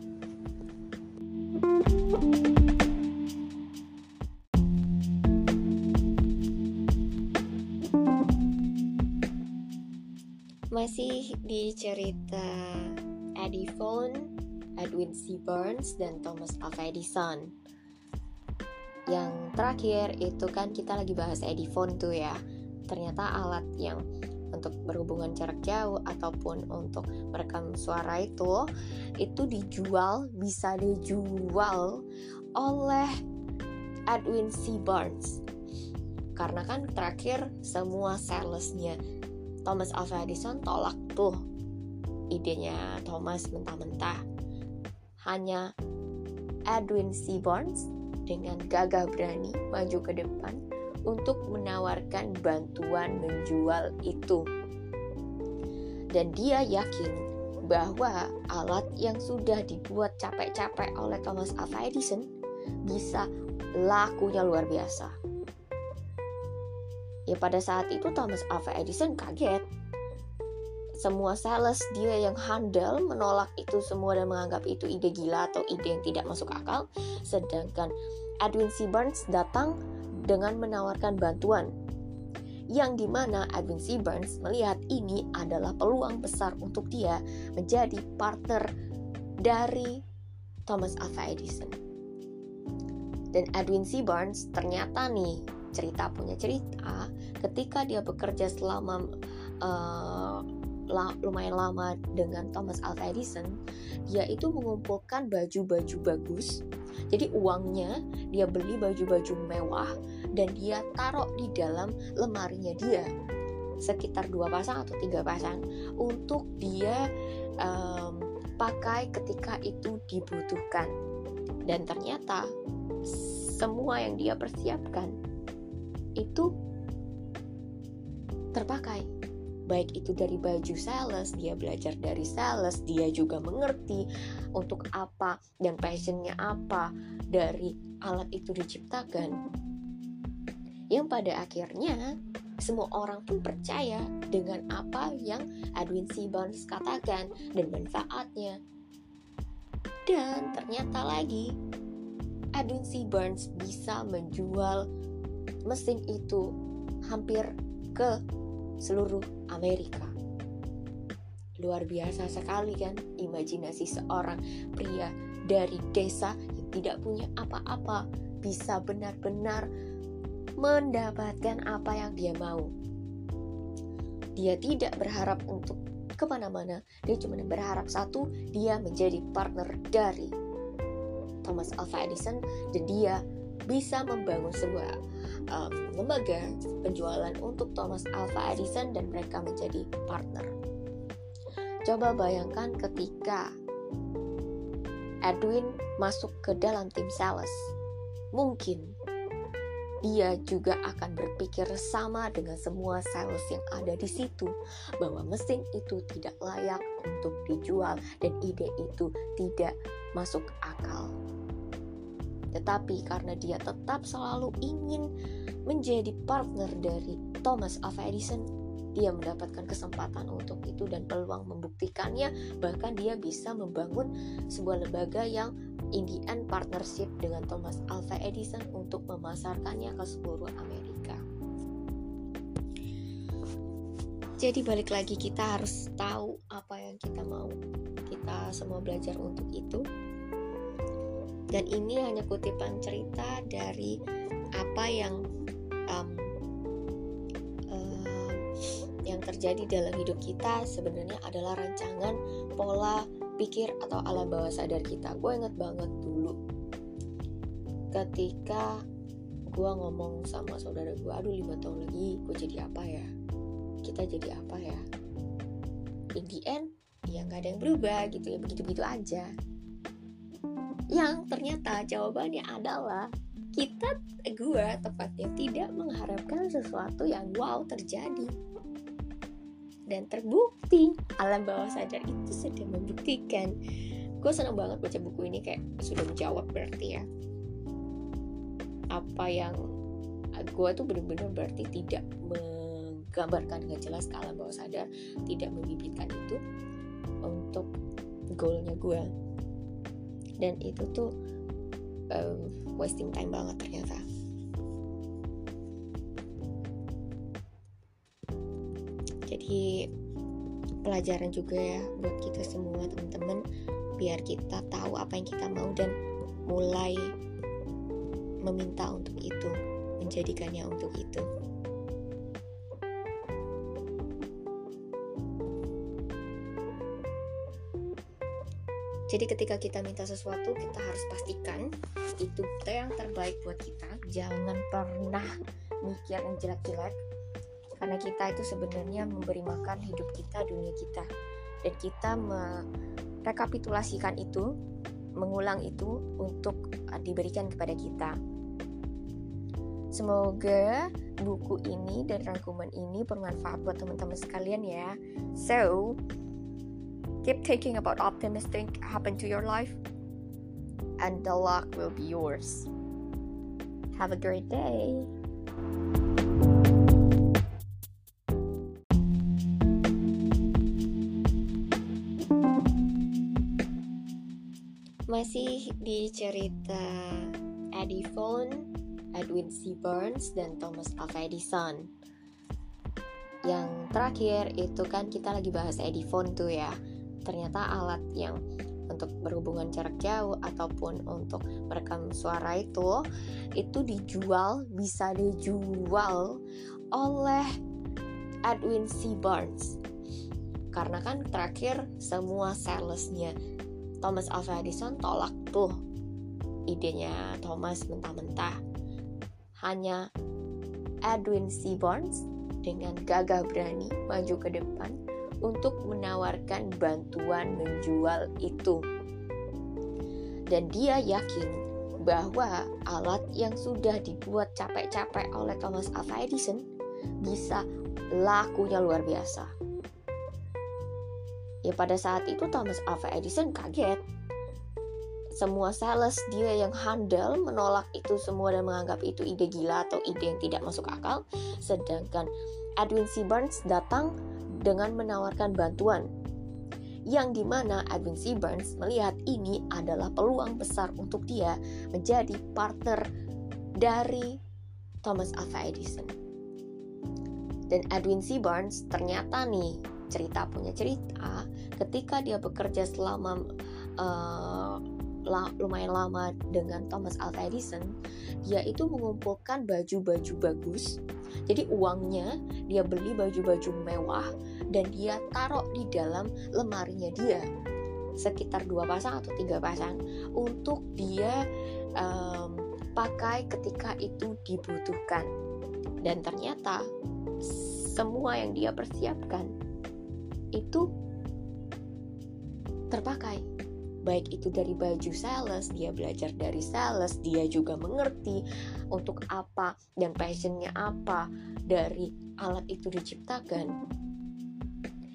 Masih di cerita Ediphone, Edwin C. Burns, dan Thomas Alva Edison. Yang terakhir itu kan kita lagi bahas Ediphone tuh ya. Ternyata alat yang untuk berhubungan jarak jauh ataupun untuk merekam suara itu itu dijual bisa dijual oleh Edwin C. Barnes karena kan terakhir semua salesnya Thomas Alva Edison tolak tuh idenya Thomas mentah-mentah hanya Edwin. Barnes dengan gagah berani maju ke depan untuk menawarkan bantuan menjual itu. Dan dia yakin bahwa alat yang sudah dibuat capek-capek oleh Thomas Alva Edison bisa lakunya luar biasa. Ya pada saat itu Thomas Alva Edison kaget. Semua sales dia yang handal menolak itu semua dan menganggap itu ide gila atau ide yang tidak masuk akal. Sedangkan Edwin C. Burns datang dengan menawarkan bantuan yang di mana Edwin C. Burns melihat ini adalah peluang besar untuk dia menjadi partner dari Thomas Alva Edison. Dan Edwin C. Burns ternyata nih cerita punya cerita ketika dia bekerja selama uh, lumayan lama dengan Thomas Alva Edison, dia itu mengumpulkan baju-baju bagus. Jadi uangnya dia beli baju-baju mewah dan dia taruh di dalam lemarinya dia sekitar dua pasang atau tiga pasang untuk dia um, pakai ketika itu dibutuhkan. Dan ternyata semua yang dia persiapkan itu terpakai baik itu dari baju sales, dia belajar dari sales, dia juga mengerti untuk apa dan passionnya apa dari alat itu diciptakan. Yang pada akhirnya semua orang pun percaya dengan apa yang Edwin. Barnes katakan dan manfaatnya. Dan ternyata lagi Edwin. Burns bisa menjual mesin itu hampir ke seluruh Amerika. Luar biasa sekali kan imajinasi seorang pria dari desa yang tidak punya apa-apa bisa benar-benar mendapatkan apa yang dia mau. Dia tidak berharap untuk ke mana-mana, dia cuma berharap satu, dia menjadi partner dari Thomas Alva Edison dan dia bisa membangun sebuah um, lembaga penjualan untuk Thomas Alva Edison dan mereka menjadi partner. Coba bayangkan ketika Edwin masuk ke dalam tim sales. Mungkin dia juga akan berpikir sama dengan semua sales yang ada di situ bahwa mesin itu tidak layak untuk dijual dan ide itu tidak masuk akal. Tetapi karena dia tetap selalu ingin menjadi partner dari Thomas Alva Edison, dia mendapatkan kesempatan untuk itu dan peluang membuktikannya. Bahkan dia bisa membangun sebuah lembaga yang in the end partnership dengan Thomas Alva Edison untuk memasarkannya ke seluruh Amerika. Jadi balik lagi kita harus tahu apa yang kita mau. Kita semua belajar untuk itu dan ini hanya kutipan cerita dari apa yang um, yang terjadi dalam hidup kita sebenarnya adalah rancangan pola pikir atau alam bawah sadar kita. Gue inget banget dulu ketika gue ngomong sama saudara gue, aduh lima tahun lagi gue jadi apa ya? Kita jadi apa ya? In the end, ya nggak ada yang berubah gitu ya, begitu-begitu aja. Yang ternyata jawabannya adalah kita, gue tepatnya tidak mengharapkan sesuatu yang wow terjadi. Dan terbukti alam bawah sadar itu sudah membuktikan. Gue senang banget baca buku ini kayak sudah menjawab berarti ya. Apa yang gue tuh bener-bener berarti tidak menggambarkan dengan jelas ke alam bawah sadar tidak membibitkan itu untuk goalnya gue dan itu tuh um, wasting time banget ternyata. Jadi pelajaran juga ya buat kita semua teman-teman. Biar kita tahu apa yang kita mau dan mulai meminta untuk itu menjadikannya untuk itu Jadi ketika kita minta sesuatu kita harus pastikan itu yang terbaik buat kita. Jangan pernah mikir yang jelek-jelek karena kita itu sebenarnya memberi makan hidup kita, dunia kita. Dan kita merekapitulasikan itu, mengulang itu untuk uh, diberikan kepada kita. Semoga buku ini dan rangkuman ini bermanfaat buat teman-teman sekalian ya. So, keep thinking about optimistic happen to your life and the luck will be yours. Have a great day. Masih di cerita Eddie Phone, Edwin C. Burns, dan Thomas Alva Edison. Yang terakhir itu kan kita lagi bahas Eddie Phone tuh ya. Ternyata alat yang untuk berhubungan jarak jauh ataupun untuk merekam suara itu itu dijual bisa dijual oleh Edwin C. Burns karena kan terakhir semua salesnya Thomas Alva Edison tolak tuh idenya Thomas mentah-mentah. Hanya Edwin C. Barnes dengan gagah berani maju ke depan untuk menawarkan bantuan menjual itu. Dan dia yakin bahwa alat yang sudah dibuat capek-capek oleh Thomas Alva Edison bisa lakunya luar biasa. Ya pada saat itu Thomas Alva Edison kaget. Semua sales dia yang handal menolak itu semua dan menganggap itu ide gila atau ide yang tidak masuk akal. Sedangkan Edwin C. Burns datang dengan menawarkan bantuan. yang di mana Edwin C. Burns melihat ini adalah peluang besar untuk dia menjadi partner dari Thomas Alva Edison. Dan Edwin C. Burns ternyata nih cerita punya cerita ketika dia bekerja selama uh, lumayan lama dengan Thomas Alva Edison, dia itu mengumpulkan baju-baju bagus. Jadi uangnya dia beli baju-baju mewah dan dia taruh di dalam lemarinya dia sekitar dua pasang atau tiga pasang untuk dia um, pakai ketika itu dibutuhkan. Dan ternyata semua yang dia persiapkan itu terpakai baik itu dari baju sales, dia belajar dari sales, dia juga mengerti untuk apa dan passionnya apa dari alat itu diciptakan.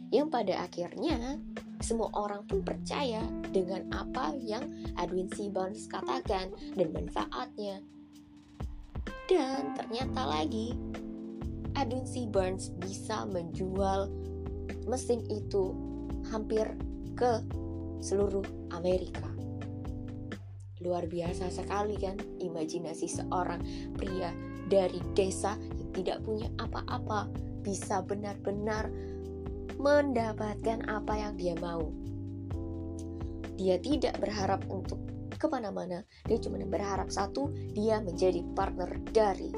Yang pada akhirnya semua orang pun percaya dengan apa yang Edwin. Barnes katakan dan manfaatnya. Dan ternyata lagi, Edwin. Burns bisa menjual mesin itu hampir ke seluruh Amerika. Luar biasa sekali kan imajinasi seorang pria dari desa yang tidak punya apa-apa bisa benar-benar mendapatkan apa yang dia mau. Dia tidak berharap untuk ke mana-mana, dia cuma berharap satu, dia menjadi partner dari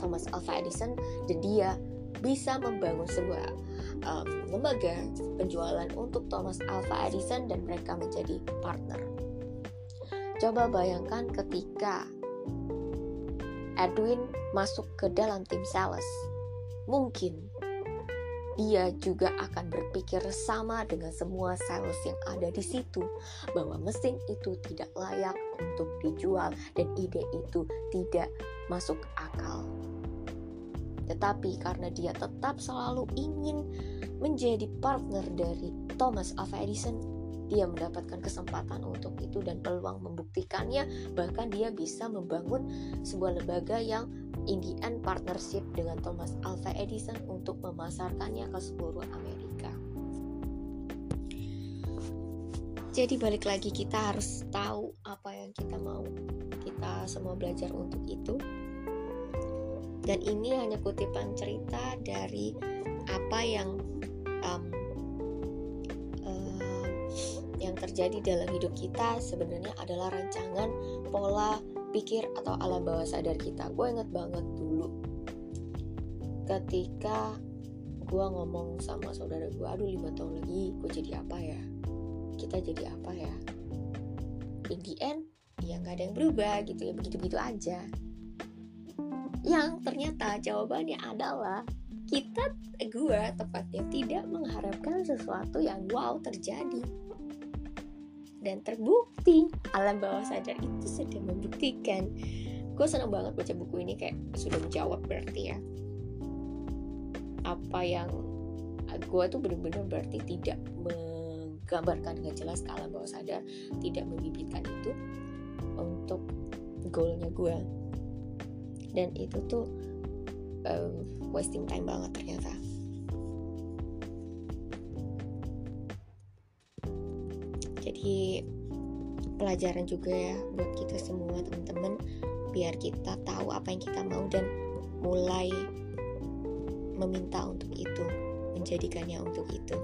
Thomas Alva Edison dan dia bisa membangun sebuah um, lembaga penjualan untuk Thomas Alva Edison dan mereka menjadi partner. Coba bayangkan ketika Edwin masuk ke dalam tim sales. Mungkin dia juga akan berpikir sama dengan semua sales yang ada di situ bahwa mesin itu tidak layak untuk dijual dan ide itu tidak masuk akal. Tetapi karena dia tetap selalu ingin menjadi partner dari Thomas Alva Edison, dia mendapatkan kesempatan untuk itu dan peluang membuktikannya bahkan dia bisa membangun sebuah lembaga yang in the end partnership dengan Thomas Alva Edison untuk memasarkannya ke seluruh Amerika. Jadi balik lagi kita harus tahu apa yang kita mau. Kita semua belajar untuk itu dan ini hanya kutipan cerita dari apa yang um, um, yang terjadi dalam hidup kita sebenarnya adalah rancangan pola pikir atau alam bawah sadar kita. Gue inget banget dulu ketika gue ngomong sama saudara gue aduh lima tahun lagi gue jadi apa ya? Kita jadi apa ya? In the end ya nggak ada yang berubah gitu ya begitu begitu aja. Yang ternyata jawabannya adalah kita gue tepatnya tidak mengharapkan sesuatu yang wow terjadi dan terbukti. Alam bawah sadar itu sudah membuktikan. Gue senang banget baca buku ini kayak sudah menjawab berarti ya. Apa yang gue tuh bener-bener berarti tidak menggambarkan dengan jelas ke alam bawah sadar tidak membibitkan itu untuk goalnya gue dan itu tuh um, wasting time banget ternyata jadi pelajaran juga ya buat kita semua teman-teman biar kita tahu apa yang kita mau dan mulai meminta untuk itu menjadikannya untuk itu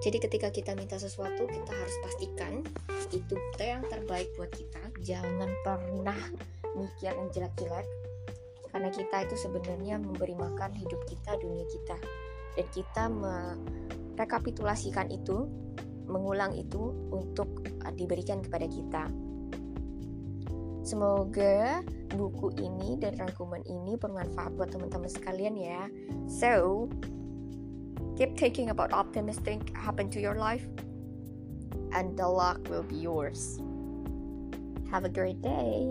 Jadi ketika kita minta sesuatu, kita harus pastikan itu yang terbaik buat kita. Jangan pernah mikir yang jelek-jelek. Karena kita itu sebenarnya memberi makan hidup kita, dunia kita. Dan kita merekapitulasikan itu, mengulang itu untuk uh, diberikan kepada kita. Semoga buku ini dan rangkuman ini bermanfaat buat teman-teman sekalian ya. So, Keep thinking about optimistic happen to your life, and the luck will be yours. Have a great day.